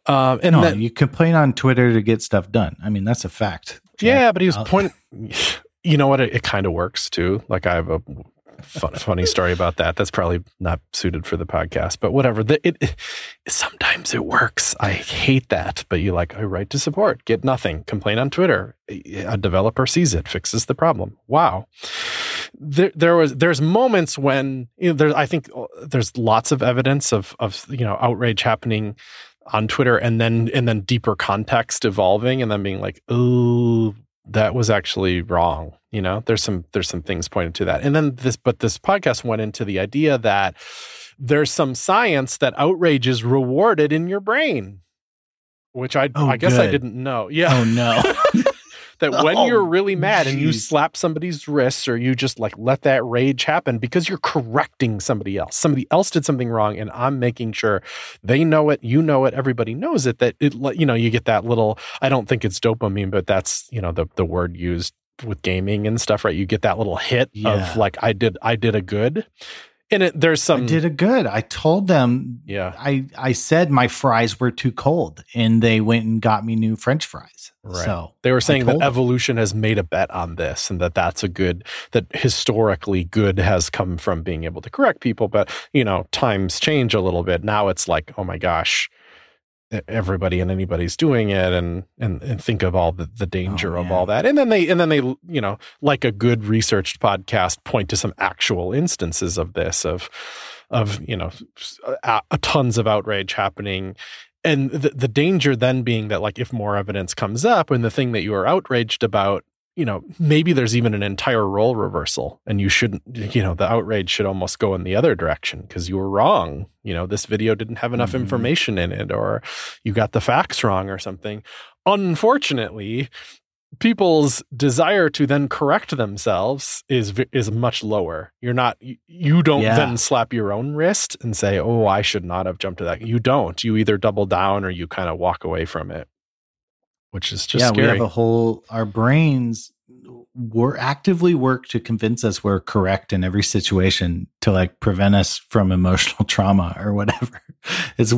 Um, and
no,
then,
you complain on Twitter to get stuff done. I mean, that's a fact.
yeah, but he was
I'll-
point. [laughs] [laughs] You know what? It, it kind of works too. Like I have a fun, [laughs] funny story about that. That's probably not suited for the podcast, but whatever. The, it, it sometimes it works. I hate that, but you like I write to support, get nothing, complain on Twitter. A developer sees it, fixes the problem. Wow. There, there was there's moments when you know, there. I think uh, there's lots of evidence of of you know outrage happening on Twitter, and then and then deeper context evolving, and then being like, oh, that was actually wrong you know? There's some there's some things pointed to that. And then this but this podcast went into the idea that there's some science that outrage is rewarded in your brain which i
Oh,
i guess i didn't know. Yeah.
Oh no. [laughs] [laughs]
that when
Oh,
you're really mad and you slap somebody's wrists or you just like let that rage happen because you're correcting somebody else. Somebody else did something wrong and I'm making sure they know it, you know it, everybody knows it that it you know you get that little I don't think it's dopamine but that's, you know, the the word used with gaming and stuff, right? You get that little hit
Yeah.
of like I did I did a good. And it there's some
I did it good. I told them
yeah.
I I said my fries were too cold, and they went and got me new French fries.
Right.
So
They were saying that
them.
evolution has made a bet on this and that that's a good, that historically good has come from being able to correct people. But, you know, times change a little bit. Now it's like, oh my gosh, everybody and anybody's doing it and, and, and think of all the, the danger
Oh,
of all that. And then they, and then they, you know, like a good researched podcast, point to some actual instances of this, of, of, you know, s- uh, tons of outrage happening and the, the danger then being that like if more evidence comes up and the thing that you are outraged about you know maybe there's even an entire role reversal and you shouldn't you know the outrage should almost go in the other direction because you were wrong. You know this video didn't have enough
Mhm.
information in it or you got the facts wrong or something. Unfortunately people's desire to then correct themselves is is much lower. You're not you, you don't
Yeah.
then slap your own wrist and say oh i should not have jumped to that. You don't. You either double down or you kind of walk away from it which is just
yeah,
scary
we have a whole our brains were actively work to convince us we're correct in every situation to like prevent us from emotional [laughs] trauma or whatever. [laughs] It's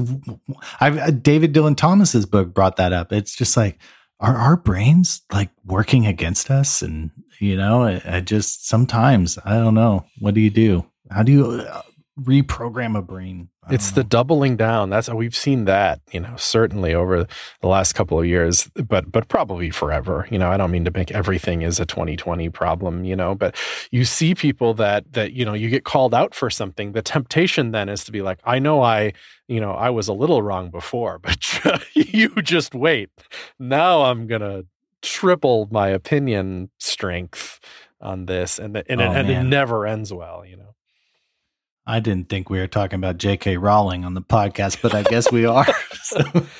I've David Dylan Thomas's book brought that up. It's just like are our brains like working against us and you know I, I just sometimes i don't know what do you do how do you uh, reprogram a brain.
It's
don't
the doubling down. That's we've seen that you know certainly over the last couple of years but but probably forever. You know i don't mean to make everything is a 2020 problem you know but you see people that that you know you get called out for something. The temptation then is to be like i know i you know i was a little wrong before [laughs] but you just wait. Now i'm gonna triple my opinion strength on this and and,
Oh,
it, and it never ends well you know
i didn't think we were talking about jk rowling on the podcast but i guess we are So- [laughs]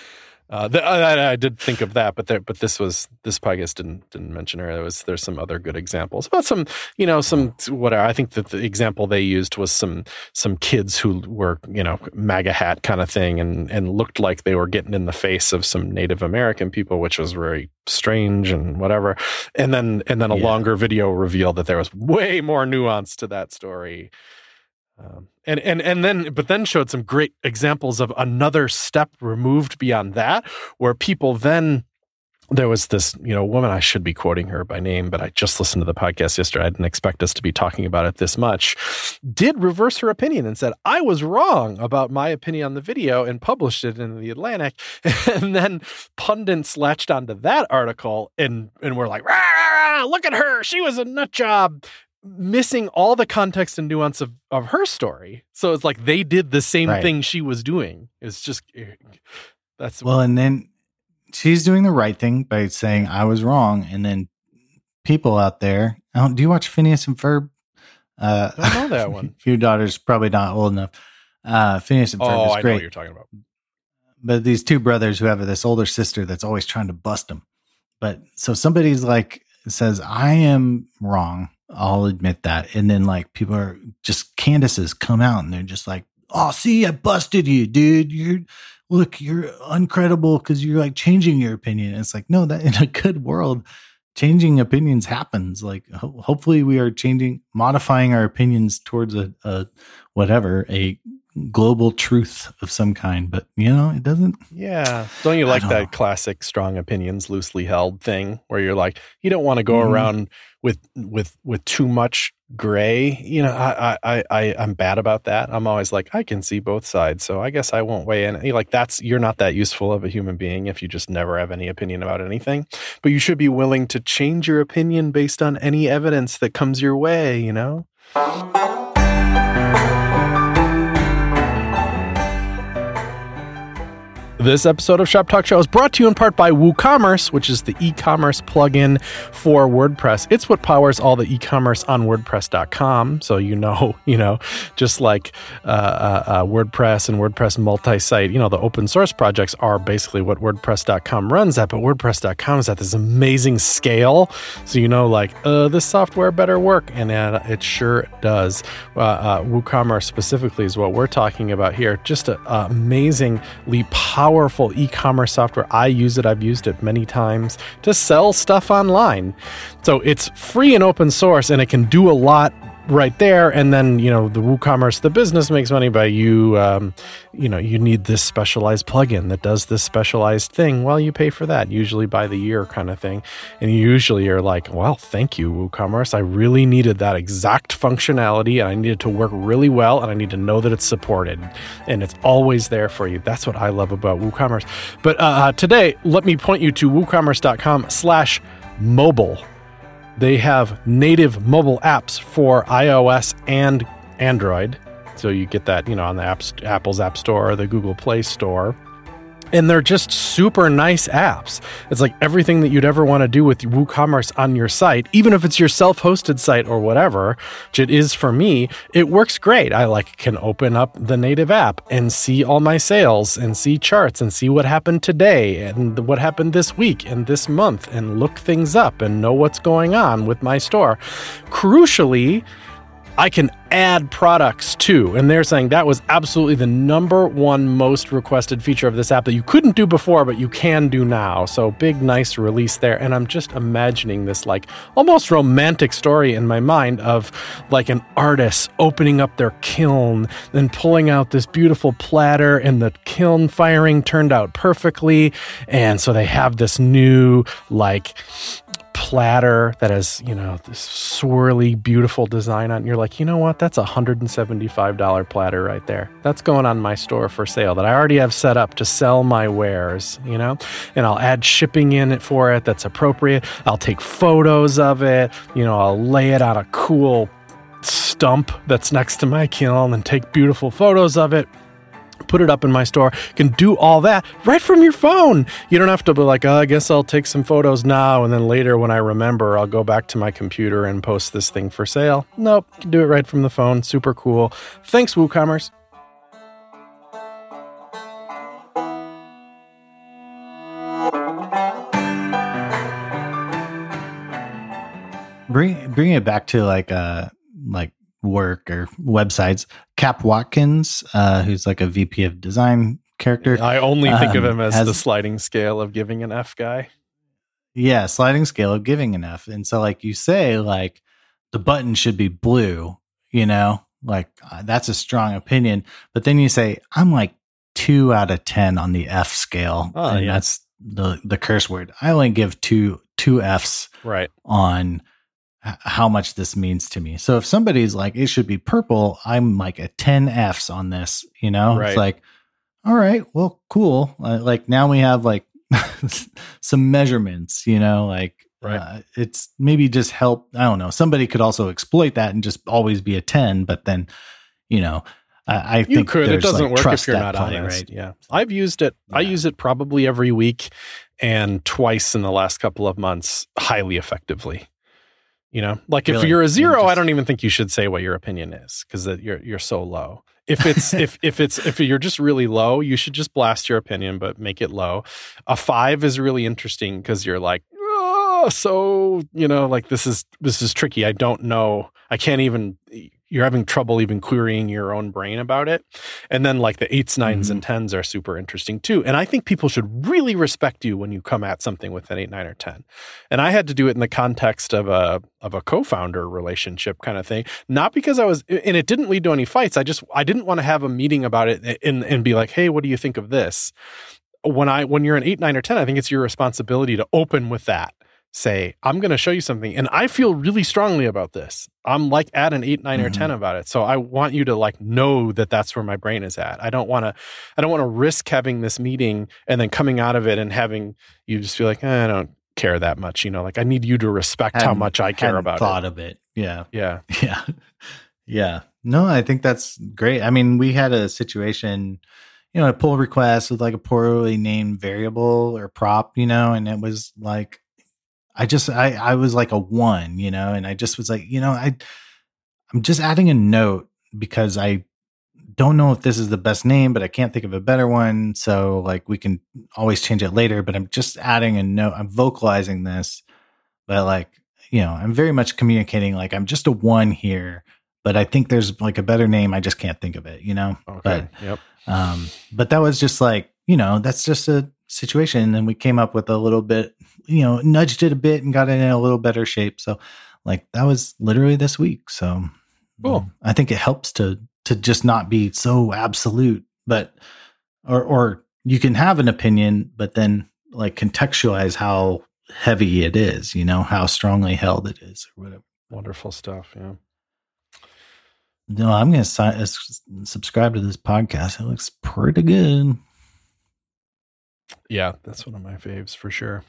Uh, th- I, I did think of that, but there, but this was this podcast didn't didn't mention her. There was there's some other good examples about some you know some whatever. I think that the example they used was some some kids who were you know MAGA hat kind of thing and and looked like they were getting in the face of some Native American people, which was very strange and whatever. And then and then a
Yeah.
longer video revealed that there was way more nuance to that story. Um, and and and then but then showed some great examples of another step removed beyond that where people then there was this you know woman i should be quoting her by name but i just listened to the podcast yesterday. I didn't expect us to be talking about it this much did reverse her opinion and said i was wrong about my opinion on the video and published it in the atlantic. [laughs] And then pundits latched onto that article and and were like "Rah, look at her. She was a nut job missing all the context and nuance of, of her story so it's like they did the same
Right.
thing she was doing it's just that's
well and then she's doing the right thing by saying i was wrong and then people out there oh, do you watch phineas and ferb uh
I don't know that one. [laughs]
your daughter's probably not old enough uh phineas and ferb
oh
is
i know
great
what you're talking about
but these two brothers who have this older sister that's always trying to bust them. But so somebody's like says, I am wrong. I'll admit that. And then like people are just Candaces come out and they're just like, Oh, see, I busted you, dude. You're look, you're uncredible because you're like changing your opinion. And it's like, no, that [laughs] in a good world, changing opinions happens. Like ho- hopefully we are changing, modifying our opinions towards a, a whatever, a global truth of some kind. But you know, it doesn't
Yeah. Don't you like
don't
that
know.
classic strong opinions loosely held thing where you're like, you don't want to go
Mhm.
around with with with too much gray. You know, I I I I'm bad about that. I'm always like, I can see both sides, so I guess I won't weigh in. Like that's you're not that useful of a human being if you just never have any opinion about anything. But you should be willing to change your opinion based on any evidence that comes your way, you know? This episode of Shop Talk Show is brought to you in part by WooCommerce, which is the e-commerce plugin for WordPress. It's what powers all the e-commerce on WordPress.com. So you know, [laughs] you know, just like uh, uh, uh, WordPress and WordPress multi-site, you know, the open source projects are basically what WordPress.com runs at. But WordPress.com is at this amazing scale, so you know, like, uh, this software better work, and it sure does. Uh, uh, WooCommerce specifically is what we're talking about here. Just an amazingly powerful powerful e commerce software. I use it, I've used it many times to sell stuff online. So it's free and open source, and it can do a lot right there and then you know the woocommerce the business makes money by you um, you know you need this specialized plugin that does this specialized thing. Well you pay for that usually by the year kind of thing. And usually you're like well thank you woocommerce. I really needed that exact functionality and i needed to work really well and i need to know that it's supported and it's always there for you. That's what i love about woocommerce. But uh, uh today let me point you to woocommerce.com slash mobile they have native mobile apps for iOS and Android. So you get that, you know, on the App, Apple's App Store or the Google Play Store and they're just super nice apps. It's like everything that you'd ever want to do with WooCommerce on your site, even if it's your self-hosted site or whatever, which it is for me, it works great. I like can open up the native app and see all my sales and see charts and see what happened today and what happened this week and this month and look things up and know what's going on with my store. Crucially, I can add products too. And they're saying that was absolutely the number one most requested feature of this app that you couldn't do before, but you can do now. So big, nice release there. And I'm just imagining this like almost romantic story in my mind of like an artist opening up their kiln, then pulling out this beautiful platter, and the kiln firing turned out perfectly. And so they have this new, like, platter that has, you know, this swirly, beautiful design on it. You're like, you know what? That's a $175 platter right there. That's going on my store for sale that I already have set up to sell my wares, you know? And I'll add shipping in it for it that's appropriate. I'll take photos of it, you know, I'll lay it on a cool stump that's next to my kiln and take beautiful photos of it put it up in my store. Can do all that right from your phone. You don't have to be like, oh, I guess I'll take some photos now, and then later when I remember, I'll go back to my computer and post this thing for sale. Nope, you can do it right from the phone. Super cool. Thanks, WooCommerce.
Bring bring it back to like uh like work or websites. Cap Watkins, uh, who's like a VP of design character.
I only think um, of him as has, the sliding scale of giving an F guy.
Yeah, sliding scale of giving an F. And so, like you say, like the button should be blue, you know, like uh, that's a strong opinion. But then you say, I'm like two out of 10 on the F scale. Oh, and yeah. that's the, the curse word. I only give two, two Fs
right
on how much this means to me. So if somebody's like, it should be purple, I'm like a 10 Fs on this, you know? Right. It's like, all right, well, cool. Uh, like now we have like [laughs] some measurements, you know, like right. Uh, it's maybe just help. I don't know. Somebody could also exploit that and just always be a 10, but then, you know, I, I you think
could. It doesn't like work if you're not honest. Right. Yeah. I've used it. Yeah. I use it probably every week and twice in the last couple of months highly effectively. You know, like really? if you're a zero, just... I don't even think you should say what your opinion is because you're you're so low. If it's [laughs] if if it's if you're just really low, you should just blast your opinion, but make it low. A five is really interesting because you're like, oh, so you know, like this is this is tricky. I don't know. I can't even you're having trouble even querying your own brain about it. And then like the eights, 9s mm-hmm. and tens are super interesting too. And I think people should really respect you when you come at something with an eight, nine, or ten. And I had to do it in the context of a of a co-founder relationship kind of thing. Not because I was and it didn't lead to any fights. I just I didn't want to have a meeting about it and and be like, hey, what do you think of this? When I when you're an eight, nine, or ten, I think it's your responsibility to open with that say, I'm going to show you something. And I feel really strongly about this. I'm like at an eight, 9 mm-hmm. or 10 about it. So I want you to like know that that's where my brain is at. I don't want to, I don't want to risk having this meeting and then coming out of it and having you just feel like, eh, I don't care that much. You know, like I need you to respect hadn't, how much I care about
thought
it.
of it. Yeah.
Yeah. [laughs]
Yeah. Yeah. No, I think that's great. I mean, we had a situation, you know, a pull request with like a poorly named variable or prop, you know, and it was like, I just, I, I was like a one, you know, and I just was like, you know, I, I'm just adding a note because I don't know if this is the best name, but I can't think of a better one. So like we can always change it later, but I'm just adding a note. I'm vocalizing this, but like, you know, I'm very much communicating like I'm just a one here, but I think there's like a better name. I just can't think of it, you know?
Okay.
But,
yep.
um, but that was just like, you know, that's just a situation. And we came up with a little bit, you know, nudged it a bit and got it in a little better shape. So like that was literally this week. So
Cool.
um, I think it helps to to just not be so absolute, but or or you can have an opinion, but then like contextualize how heavy it is, you know, how strongly held it is or whatever.
Wonderful stuff. Yeah.
No, I'm going to si- uh, subscribe to this podcast. It looks pretty good.
Yeah, that's one of my faves for sure.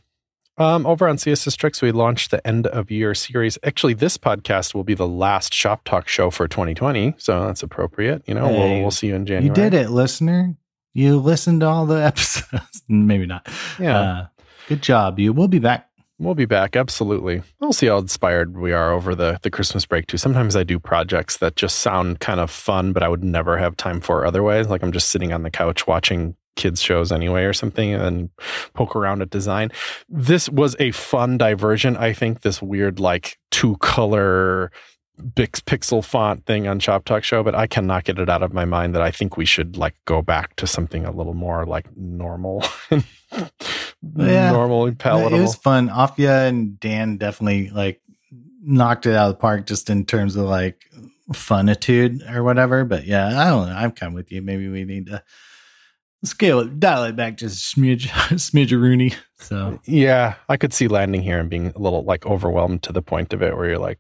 Um, over on CSS Tricks, we launched the end of year series. Actually, this podcast will be the last Shop Talk show for 2020, so that's appropriate. You know,
Hey,
we'll, we'll see you in January.
You did it, listener. You listened to all the [laughs] episodes. Maybe not.
Yeah,
Uh, good job. You We'll be back.
we'll be back. Absolutely. We'll see how inspired we are over the the Christmas break too. Sometimes I do projects that just sound kind of fun, but I would never have time for otherwise. Like I'm just sitting on the couch watching kids shows anyway or something and poke around at design. This was a fun diversion. I think this weird like two color big pixel font thing on Shop Talk Show, but I cannot get it out of my mind that I think we should like go back to something a little more like normal, [laughs]
Yeah.
normally palatable.
It was fun. Afia and Dan definitely like knocked it out of the park just in terms of like funitude or whatever. But yeah, I don't know. I'm kind of with you. Maybe we need to scale it, dial it back just smidge, [laughs] smidge Rooney. So
Yeah, I could see landing here and being a little like overwhelmed to the point of it where you're like,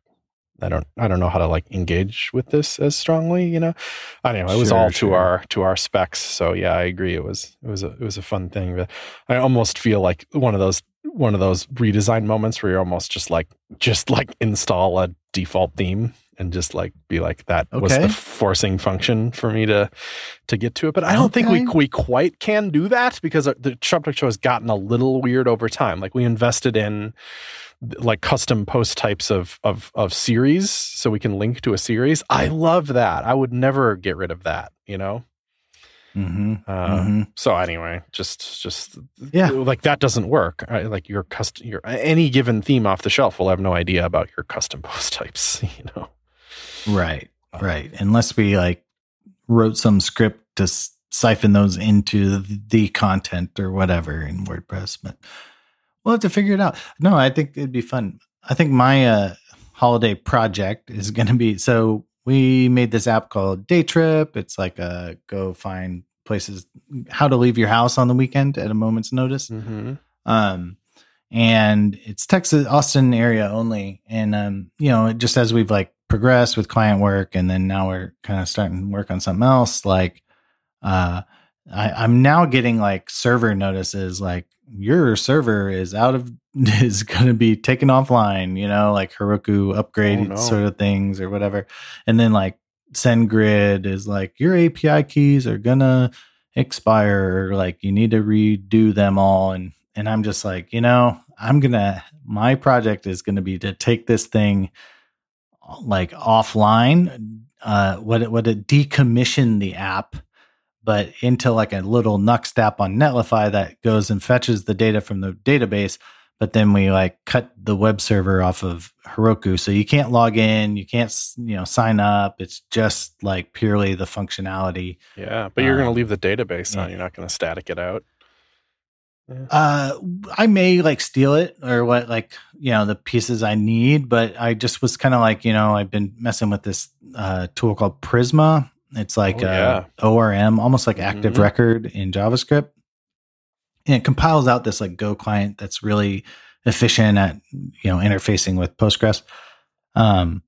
I don't, I don't know how to like engage with this as strongly, you know. I don't know. It was
Sure,
all
sure.
to our to our specs, so yeah, I agree. It was it was a it was a fun thing, but I almost feel like one of those one of those redesign moments where you're almost just like just like install a default theme and just like be like that was the forcing function for me to to get to it. But I don't think we we quite can do that because the Shop Talk Show has gotten a little weird over time. Like we invested in like custom post types of of of series so we can link to a series. I love that. I would never get rid of that, you know?
hmm
Uh,
hmm
So anyway, just just
Yeah.
like that doesn't work. I, like your custom, your any given theme off the shelf will have no idea about your custom [laughs] post types. [laughs] You know,
right, right. Unless we like wrote some script to s- siphon those into the content or whatever in WordPress, but we'll have to figure it out. No, I think it'd be fun. I think my uh, holiday project is going to be so we made this app called Day Trip. It's like a go find places how to leave your house on the weekend at a moment's notice.
mm-hmm.
Um, and it's Texas, Austin area only. And, um, you know, just as we've like progressed with client work and then now we're kind of starting to work on something else, like, uh, I, I'm now getting like server notices like your server is out of [laughs] is going to be taken offline, you know, like Heroku upgrade
Oh, no.
sort of things or whatever. And then like SendGrid is like your API keys are gonna expire, or like you need to redo them all. And and I'm just like, you know, I'm gonna my project is gonna be to take this thing like offline, uh, what it what it decommission the app, but into like a little Nuxt app on Netlify that goes and fetches the data from the database. But then we like cut the web server off of Heroku, so you can't log in, you can't you know sign up. It's just like purely the functionality.
yeah, but you're going to
Um,
leave the database on. You're not going to static it out.
Uh, I may like steal it or what, like you know, the pieces I need. But I just was kind of like, you know, I've been messing with this uh, tool called Prisma. It's like
Oh,
uh, ORM, almost like Active
Mhm.
Record in JavaScript, and it compiles out this like Go client that's really efficient at you know interfacing with Postgres, um,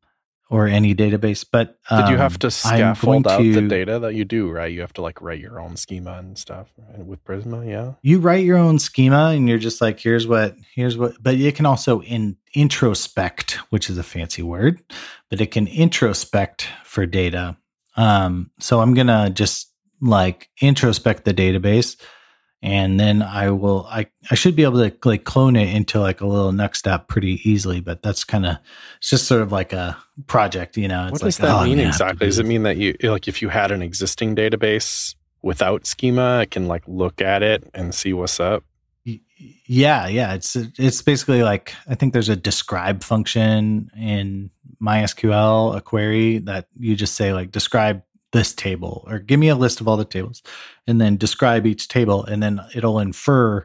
or any database. But
Did you
um,
have to scaffold out the data that you do? Right, you have to like write your own schema and stuff right, with Prisma. Yeah.
you write your own schema and you're just like here's what here's what but it can also in introspect which is a fancy word but it can introspect for data um so i'm gonna just like introspect the database and then I will I I should be able to like clone it into like a little Nuxt app pretty easily. But that's kind of it's just sort of like a project, you know. It's
what
like,
does that
oh,
mean exactly? Does it mean that you like if you had an existing database without schema, it can like look at it and see what's up?
Yeah, yeah. It's it's basically like I think there's a describe function in MySQL, a query that you just say like describe this table or give me a list of all the tables and then describe each table and then it'll infer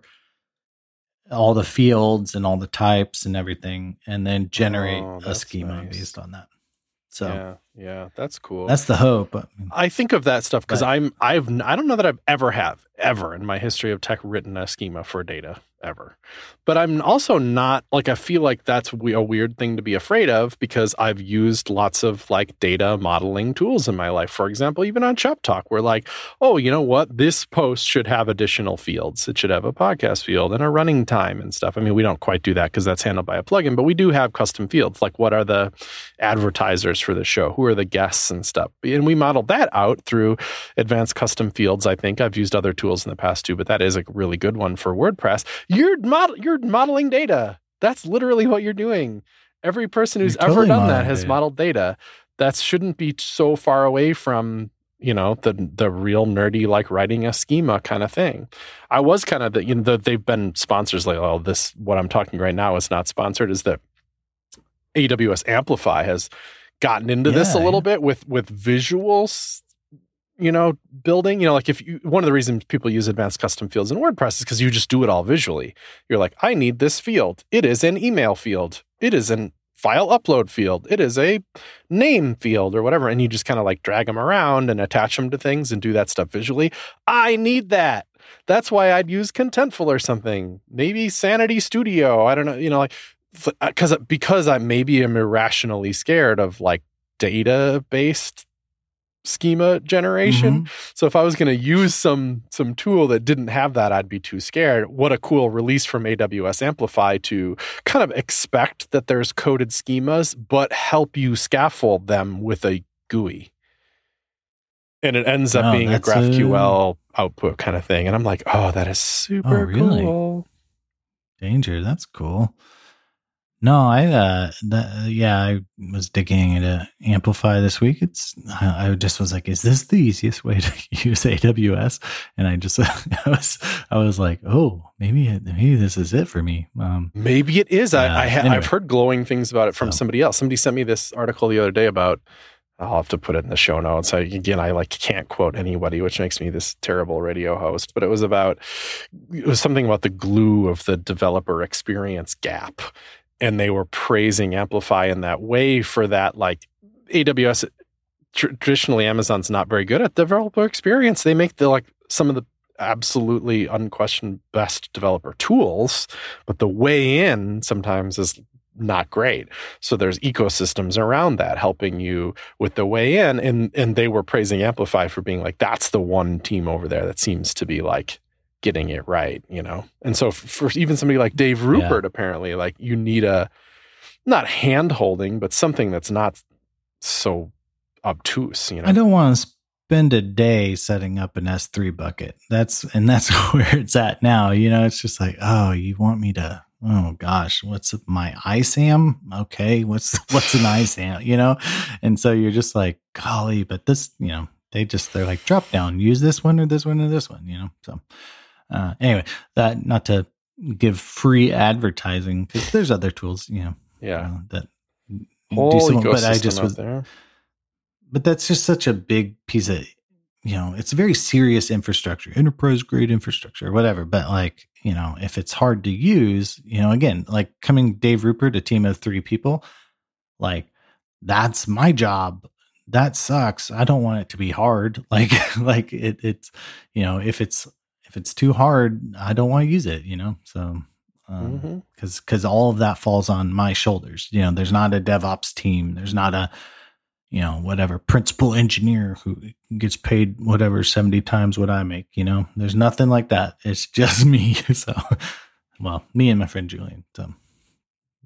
all the fields and all the types and everything and then generate
Oh,
a schema
nice.
based on that so
yeah, yeah, that's cool.
that's the hope
I think of that stuff because I'm I've I don't know that I've ever have ever in my history of tech written a schema for data ever, but I'm also not like I feel like that's a weird thing to be afraid of because I've used lots of like data modeling tools in my life. For example, even on Shop Talk, we're like, oh, you know what, this post should have additional fields. It should have a podcast field and a running time and stuff. I mean, we don't quite do that because that's handled by a plugin, but we do have custom fields like what are the advertisers for the show, who are the guests and stuff, and we modeled that out through advanced custom fields. I think I've used other tools in the past too, but that is a really good one for WordPress. You're model, you're modeling data. That's literally what you're doing. Every person who's
You're
ever done that has
data.
modeled data. That shouldn't be so far away from you know the the real nerdy like writing a schema kind of thing. I was kind of the you know the, they've been sponsors like oh this what I'm talking right now is not sponsored is that AWS Amplify has gotten into this a little
yeah.
bit with with visuals you know building. You know like if you one of the reasons people use advanced custom fields in wordpress is because you just do it all visually. You're like i need this field. It is an email field. It is an file upload field. It is a name field or whatever and you just kind of like drag them around and attach them to things and do that stuff visually. I need that. That's why i'd use contentful or something. Maybe sanity studio. I don't know you know like because because i maybe am irrationally scared of like data based schema generation
Mhm.
so if I was going to use some some tool that didn't have that, I'd be too scared. What a cool release from AWS Amplify to kind of expect that there's coded schemas, but help you scaffold them with a GUI. And it ends up being a
that's a-
GraphQL output kind of thing. And I'm like, oh, that is super
Oh, really?
cool.
danger that's cool no i uh that, yeah i was digging into amplify this week it's I, I just was like is this the easiest way to [laughs] use aws and i just [laughs] i was i was like oh maybe maybe this is it for me um
Maybe it is.
Yeah,
I, I ha-
anyway.
I've heard glowing things about it from
So.
somebody else. Somebody sent me this article the other day about. I'll have to put it in the show notes. I, again, I like can't quote anybody, which makes me this terrible radio host. But it was about it was something about the glue of the developer experience gap, and they were praising Amplify in that way for that. Like AWS, tr- traditionally Amazon's not very good at developer experience. They make the like some of the absolutely unquestioned best developer tools, but the way in sometimes is not great. So there's ecosystems around that helping you with the way in. And and they were praising Amplify for being like, that's the one team over there that seems to be like getting it right, you know? And so for, for even somebody like Dave Rupert, apparently, like you need a not hand holding, but something that's not so obtuse, you know?
i don't want to spend a day setting up an s3 bucket. That's and that's [laughs] where it's at now you know? It's just like oh you want me to oh gosh what's my isam okay what's [laughs] what's an isam you know? And so you're just like golly but this you know? They just they're like drop down use this one or this one or this one you know? So uh anyway that not to give free advertising because there's other tools you know
yeah.
uh, that do
Whole
some-
ecosystem
but i just was
there.
but that's just such a big piece of you know it's very serious infrastructure enterprise grade infrastructure whatever but like you know if it's hard to use you know again like coming dave rupert a team of three people like that's my job that sucks i don't want it to be hard [laughs] like like it, it's you know if it's if it's too hard i don't want to use it you know? So um
Mhm.
because because all of that falls on my shoulders. You know there's not a devops team there's not a you know whatever principal engineer who gets paid whatever 70 times what i make you know? There's nothing like that. It's [laughs] just me. So well me and my friend julian so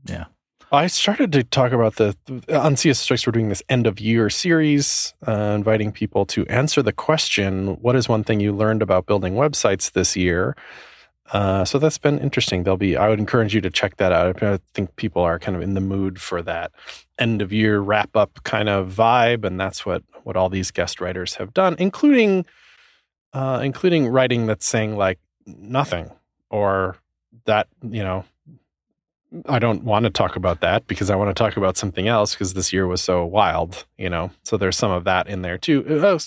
yeah
I started to talk about the on CSS Tricks. We're doing this end of year series, uh, inviting people to answer the question: What is one thing you learned about building websites this year? Uh, so that's been interesting. There'll be. I would encourage you to check that out. I think people are kind of in the mood for that end of year wrap up kind of vibe, and that's what what all these guest writers have done, including uh, including writing that's saying like nothing or that you know I don't want to talk about that because I want to talk about something else because this year was so wild, you know. So there's some of that in there too, uh,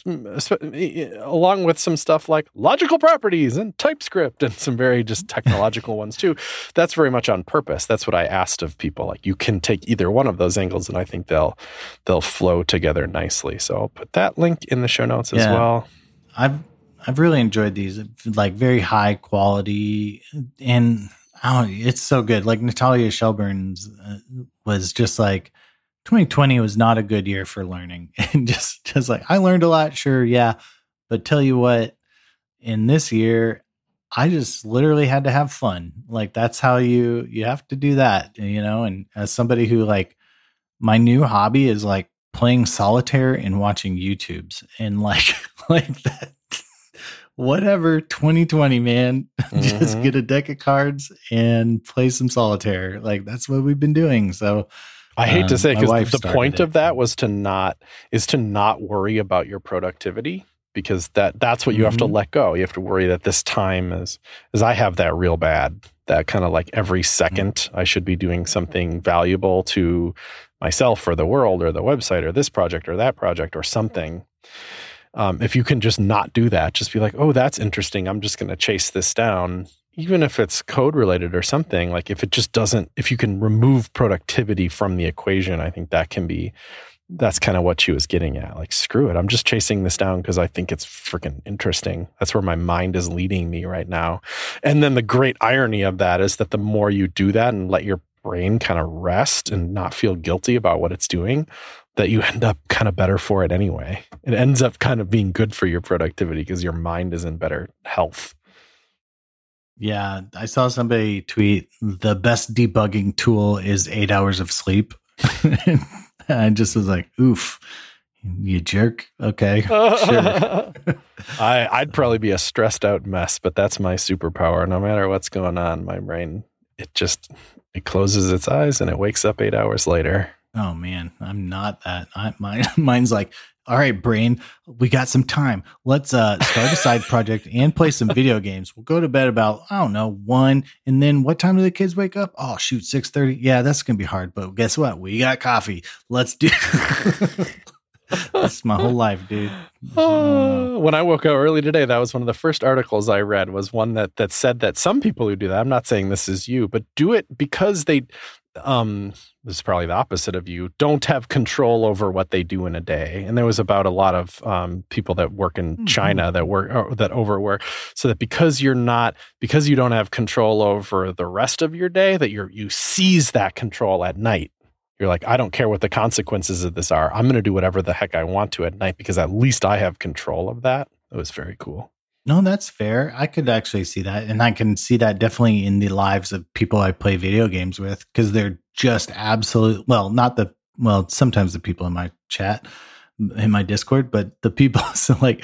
along with some stuff like logical properties and TypeScript and some very just technological ones too. That's very much on purpose. That's what I asked of people. Like you can take either one of those angles, and I think they'll they'll flow together nicely. So I'll put that link in the show notes as well.
I've I've really enjoyed these, like very high quality and Oh, it's so good. Like Natalya Shelburne's uh, was just like 2020 was not a good year for learning. [laughs] And just just like I learned a lot, sure, yeah. But tell you what, in this year, I just literally had to have fun. Like that's how you you have to do that, you know, and as somebody who like my new hobby is like playing solitaire and watching YouTubes and like [laughs] like that whatever 2020 man [laughs] mm-hmm. just get a deck of cards and play some solitaire like that's what we've been doing so
i hate um, to say because the point it. of that was to not is to not worry about your productivity because that that's what you mm-hmm. have to mm-hmm. let go you have to worry that this time is is i have that real bad that kind of like every 2nd mm-hmm. i should be doing something valuable to myself or the world or the website or this project or that project or something um, if you can just not do that, just be like, oh, that's interesting. I'm just going to chase this down, even if it's code related or something. Like if it just doesn't, if you can remove productivity from the equation, I think that can be. That's kind of what she was getting at. Like, screw it. I'm just chasing this down because I think it's freaking interesting. That's where my mind is leading me right now. And then the great irony of that is that the more you do that and let your brain kind of rest and not feel guilty about what it's doing, that you end up kind of better for it anyway. It ends up kind of being good for your productivity because your mind is in better health.
Yeah, I saw somebody tweet the best debugging tool is eight hours of sleep. [laughs] I just was like, oof, you jerk. Okay. [laughs] Sure.
I, I'd probably be a stressed out mess, but that's my superpower. No matter what's going on, my brain, it just it closes its eyes and it wakes up eight hours later.
Oh man, I'm not that. I, mine, [laughs] mine's like, all right, brain, we got some time. Let's uh, start a side project and play some video games. We'll go to bed about I don't know one, and then what time do the kids wake up? Oh shoot, six thirty. Yeah, that's gonna be hard. But guess what? We got coffee. Let's do. [laughs] That's my whole life, dude.
Uh, [laughs] when I woke up early today, that was one of the first articles I read. Was one that that said that some people who do that. I'm not saying this is you, but do it because they um this is probably the opposite of you don't have control over what they do in a day. And there was about a lot of um, people that work in mm-hmm. china that work that overwork so that because you're not because you don't have control over the rest of your day that you're you seize that control at night. You're like i don't care what the consequences of this are. I'm going to do whatever the heck i want to at night because at least i have control of that. It was very cool
no, that's fair. I could actually see that. And I can see that definitely in the lives of people I play video games with because they're just absolute. Well, not the, well, sometimes the people in my chat, in my Discord, but the people, [laughs] so like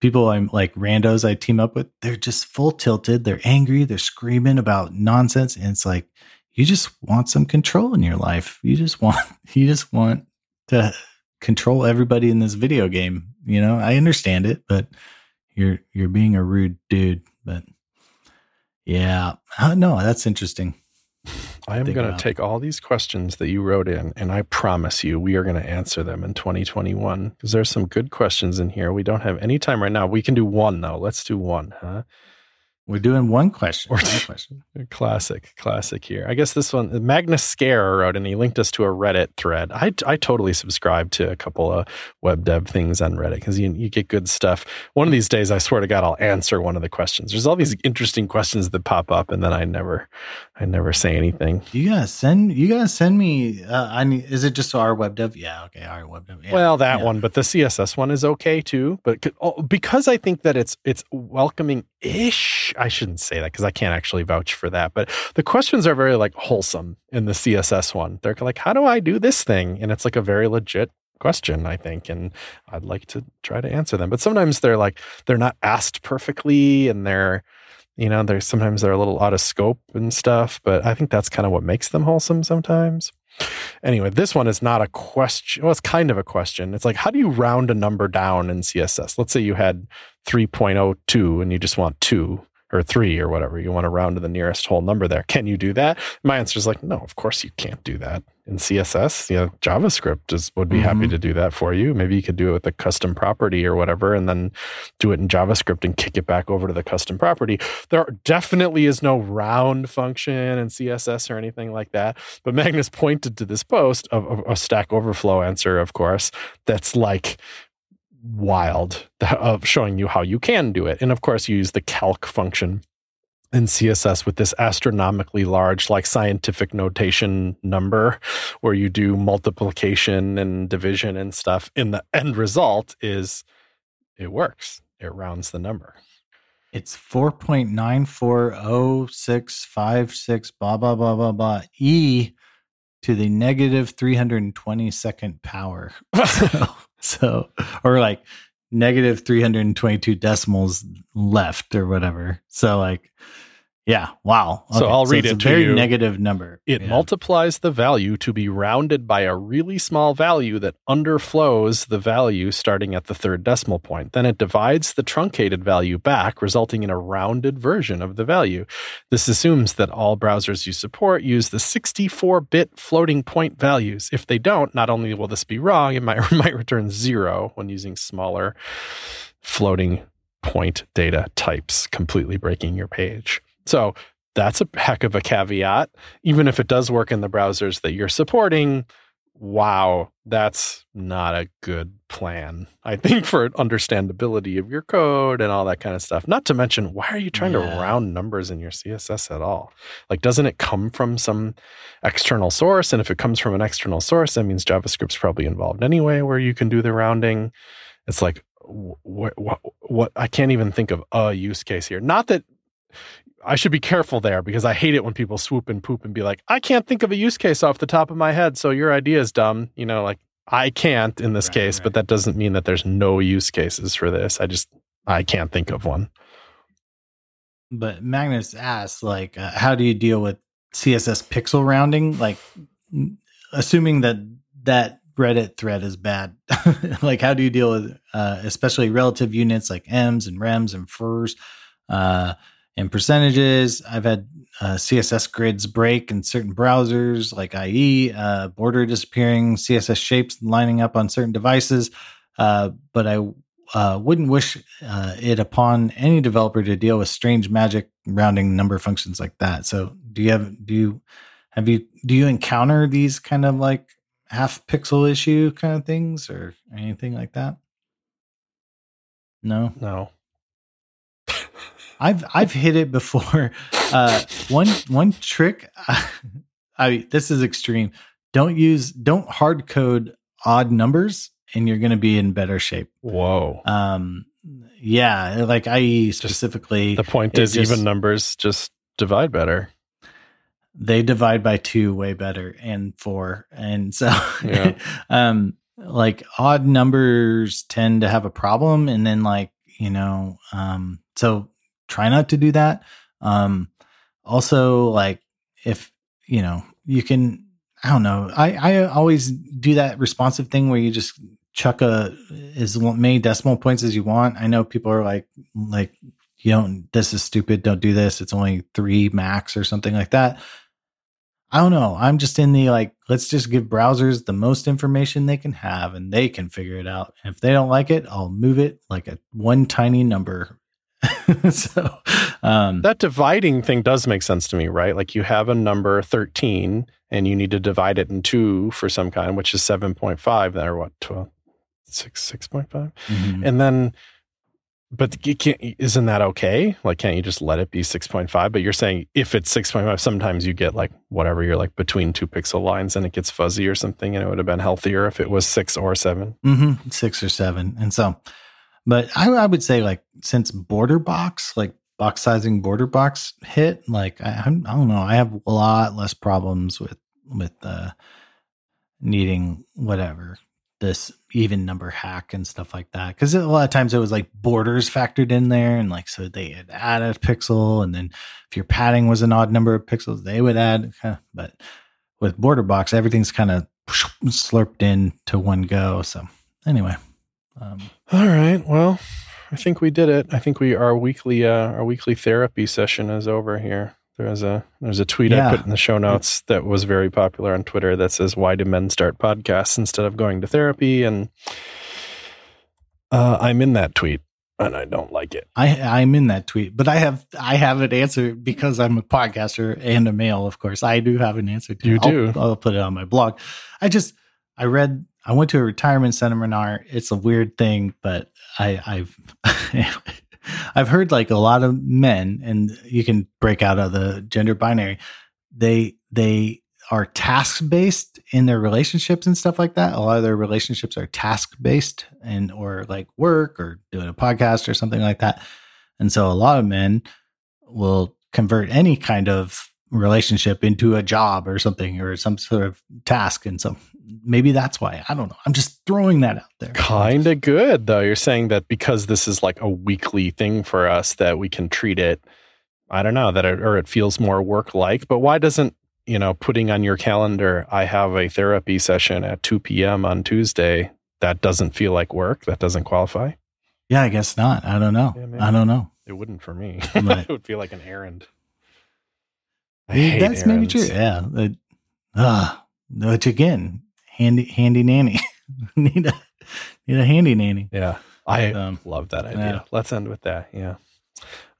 people I'm like randos I team up with, they're just full tilted. They're angry. They're screaming about nonsense. And it's like, you just want some control in your life. You just want, [laughs] you just want to control everybody in this video game. You know, I understand it, but you're you're being a rude dude, but yeah, uh, no, that's interesting.
I am going to take all these questions that you wrote in, and I promise you, we are going to answer them in 2021 because there's some good questions in here. We don't have any time right now. We can do one though. Let's do one, huh?
We're doing one question. Or one [laughs]
question. classic, classic here. I guess this one, Magnus Scare wrote, and he linked us to a Reddit thread. I, I totally subscribe to a couple of web dev things on Reddit because you, you get good stuff. One of these days, I swear to God, I'll answer one of the questions. There's all these interesting questions that pop up, and then I never, I never say anything.
You gotta send, you gotta send me. Uh, I need, is it just our web dev? Yeah, okay, our web dev. Yeah,
well, that
yeah.
one, but the CSS one is okay too. But oh, because I think that it's it's welcoming ish I shouldn't say that because I can't actually vouch for that. But the questions are very like wholesome in the CSS one. They're like, how do I do this thing? And it's like a very legit question, I think. And I'd like to try to answer them. But sometimes they're like, they're not asked perfectly and they're, you know, they're sometimes they're a little out of scope and stuff. But I think that's kind of what makes them wholesome sometimes. Anyway, this one is not a question. Well, it's kind of a question. It's like, how do you round a number down in CSS? Let's say you had 3.02 and you just want two or three or whatever. You want to round to the nearest whole number there. Can you do that? My answer is like, no, of course you can't do that in CSS. You know, JavaScript is, would be mm-hmm. happy to do that for you. Maybe you could do it with a custom property or whatever, and then do it in JavaScript and kick it back over to the custom property. There definitely is no round function in CSS or anything like that. But Magnus pointed to this post of, of a Stack Overflow answer, of course, that's like wild [laughs] of showing you how you can do it. And of course, you use the calc function in CSS with this astronomically large, like scientific notation number where you do multiplication and division and stuff. And the end result is it works, it rounds the number.
It's 4.940656, blah, blah, blah, blah, blah. E to the negative 322nd power. [laughs] So, [laughs] or like negative 322 decimals left or whatever. So, like, yeah. Wow.
Okay. So I'll
so
read it.
a very you. negative number.
It yeah. multiplies the value to be rounded by a really small value that underflows the value starting at the third decimal point. Then it divides the truncated value back, resulting in a rounded version of the value. This assumes that all browsers you support use the 64 bit floating point values. If they don't, not only will this be wrong, it might, [laughs] might return zero when using smaller floating point data types, completely breaking your page. So that's a heck of a caveat. Even if it does work in the browsers that you're supporting, wow, that's not a good plan. I think for understandability of your code and all that kind of stuff. Not to mention, why are you trying yeah. to round numbers in your CSS at all? Like, doesn't it come from some external source? And if it comes from an external source, that means JavaScript's probably involved anyway, where you can do the rounding. It's like, what, what, what I can't even think of a use case here. Not that I should be careful there because I hate it when people swoop and poop and be like, I can't think of a use case off the top of my head, so your idea is dumb. You know, like I can't in this right, case, right. but that doesn't mean that there's no use cases for this. I just I can't think of one.
But Magnus asks, like, uh, how do you deal with CSS pixel rounding? Like, assuming that that Reddit thread is bad, [laughs] like, how do you deal with, uh, especially relative units like M's and Rems and furs? Uh, and percentages. I've had uh, CSS grids break in certain browsers like IE, uh, border disappearing, CSS shapes lining up on certain devices. Uh, but I uh, wouldn't wish uh, it upon any developer to deal with strange magic rounding number functions like that. So, do you have do you have you do you encounter these kind of like half pixel issue kind of things or anything like that? No,
no.
I've I've hit it before. [laughs] Uh, one one trick. [laughs] I this is extreme. Don't use don't hard code odd numbers, and you're going to be in better shape.
Whoa.
Um. Yeah, like I specifically.
Just, the point is, just, even numbers just divide better.
They divide by two way better, and four, and so. Yeah. [laughs] um. Like odd numbers tend to have a problem, and then like you know, um. So try not to do that. Um, also, like if you know, you can. I don't know. I I always do that responsive thing where you just chuck a as many decimal points as you want. I know people are like like you don't. This is stupid. Don't do this. It's only three max or something like that. I don't know. I'm just in the like, let's just give browsers the most information they can have and they can figure it out. And if they don't like it, I'll move it like a one tiny number [laughs] so
um, that dividing thing does make sense to me, right? Like you have a number 13 and you need to divide it in two for some kind, which is 7.5, then or what, 12, 6, 6.5? Mm-hmm. And then, but isn't that okay? Like, can't you just let it be 6.5? But you're saying if it's 6.5, sometimes you get like whatever, you're like between two pixel lines and it gets fuzzy or something. And it would have been healthier if it was six or 7
mm-hmm. Six or seven. And so, but I, I would say like since border box, like box sizing border box hit, like I, I'm- don't know, I have a lot less problems with with uh, needing whatever this even number hack and stuff like that. Because a lot of times it was like borders factored in there, and like so they had added a pixel, and then if your padding was an odd number of pixels, they would add. But with border box, everything's kind of slurped in to one go. So anyway, um,
All right. Well, I think we did it. I think we our weekly uh, our weekly therapy session is over here. There's a there's a tweet
Yeah.
I put in the show notes that was very popular on Twitter that says why do men start podcasts instead of going to therapy and uh, I'm in that tweet and I don't like it.
I I'm in that tweet, but I have I have an answer because I'm a podcaster and a male. Of course, I do have an answer. To
You
it. I'll-
do.
I'll, put it on my blog. I just I read. I went to a retirement seminar. It's a weird thing, but I I've [laughs] I've heard like a lot of men, and you can break out of the gender binary. They they are task based in their relationships and stuff like that. A lot of their relationships are task based and or like work or doing a podcast or something like that. And so a lot of men will convert any kind of relationship into a job or something or some sort of task. And so maybe that's why. I don't know. I'm just throwing that out there.
Kind of good though. You're saying that because this is like a weekly thing for us that we can treat it. I don't know that it, or it feels more work like. But why doesn't you know putting on your calendar? I have a therapy session at 2 p.m. on Tuesday. That doesn't feel like work. That doesn't qualify.
Yeah, I guess not. I don't know.
Yeah.
I don't know.
It wouldn't for me. [laughs]
Right.
it would feel like an errand. I
That's maybe true. Yeah. Uh, ah, which again, handy handy nanny. [laughs] need a need a handy nanny.
Yeah, I
Um,
love that idea.
yeah.
Let's end with that. Yeah.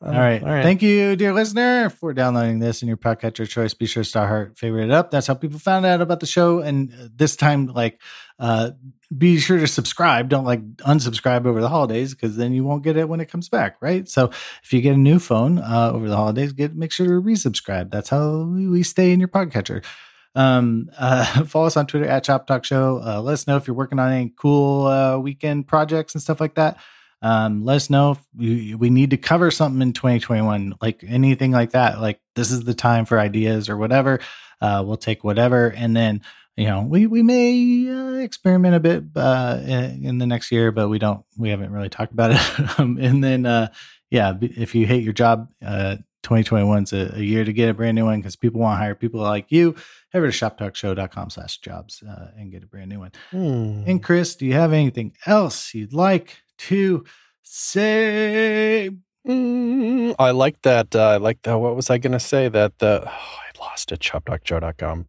Um,
all right.
All right.
Thank you, dear listener, for downloading this in your podcatcher choice. Be sure to star heart, favorite it up. That's how people found out about the show. And uh, this time, like, uh, be sure to subscribe. Don't like unsubscribe over the holidays because then you won't get it when it comes back, right? So if you get a new phone uh, over the holidays, get make sure to resubscribe. That's how we stay in your podcatcher. Um, uh, [laughs] follow us on Twitter at ShopTalk Show. Uh, let us know if you're working on any cool uh, weekend projects and stuff like that. Um, let us know if we, we need to cover something in 2021, like anything like that. Like this is the time for ideas or whatever. Uh, we'll take whatever, and then you know we we may uh, experiment a bit uh, in, the next year, but we don't. We haven't really talked about it. [laughs] um, and then uh, yeah, if you hate your job, uh, 2021 is a, a year to get a brand new one because people want to hire people like you. Head over to shoptalkshow.com slash jobs uh, and get a brand new one.
Hmm.
And Chris, do you have anything else you'd like to say?
Mm, I like that. Uh, I like that. What was I going to say? That the oh, [sighs] I lost it. Shoptalkshow.com.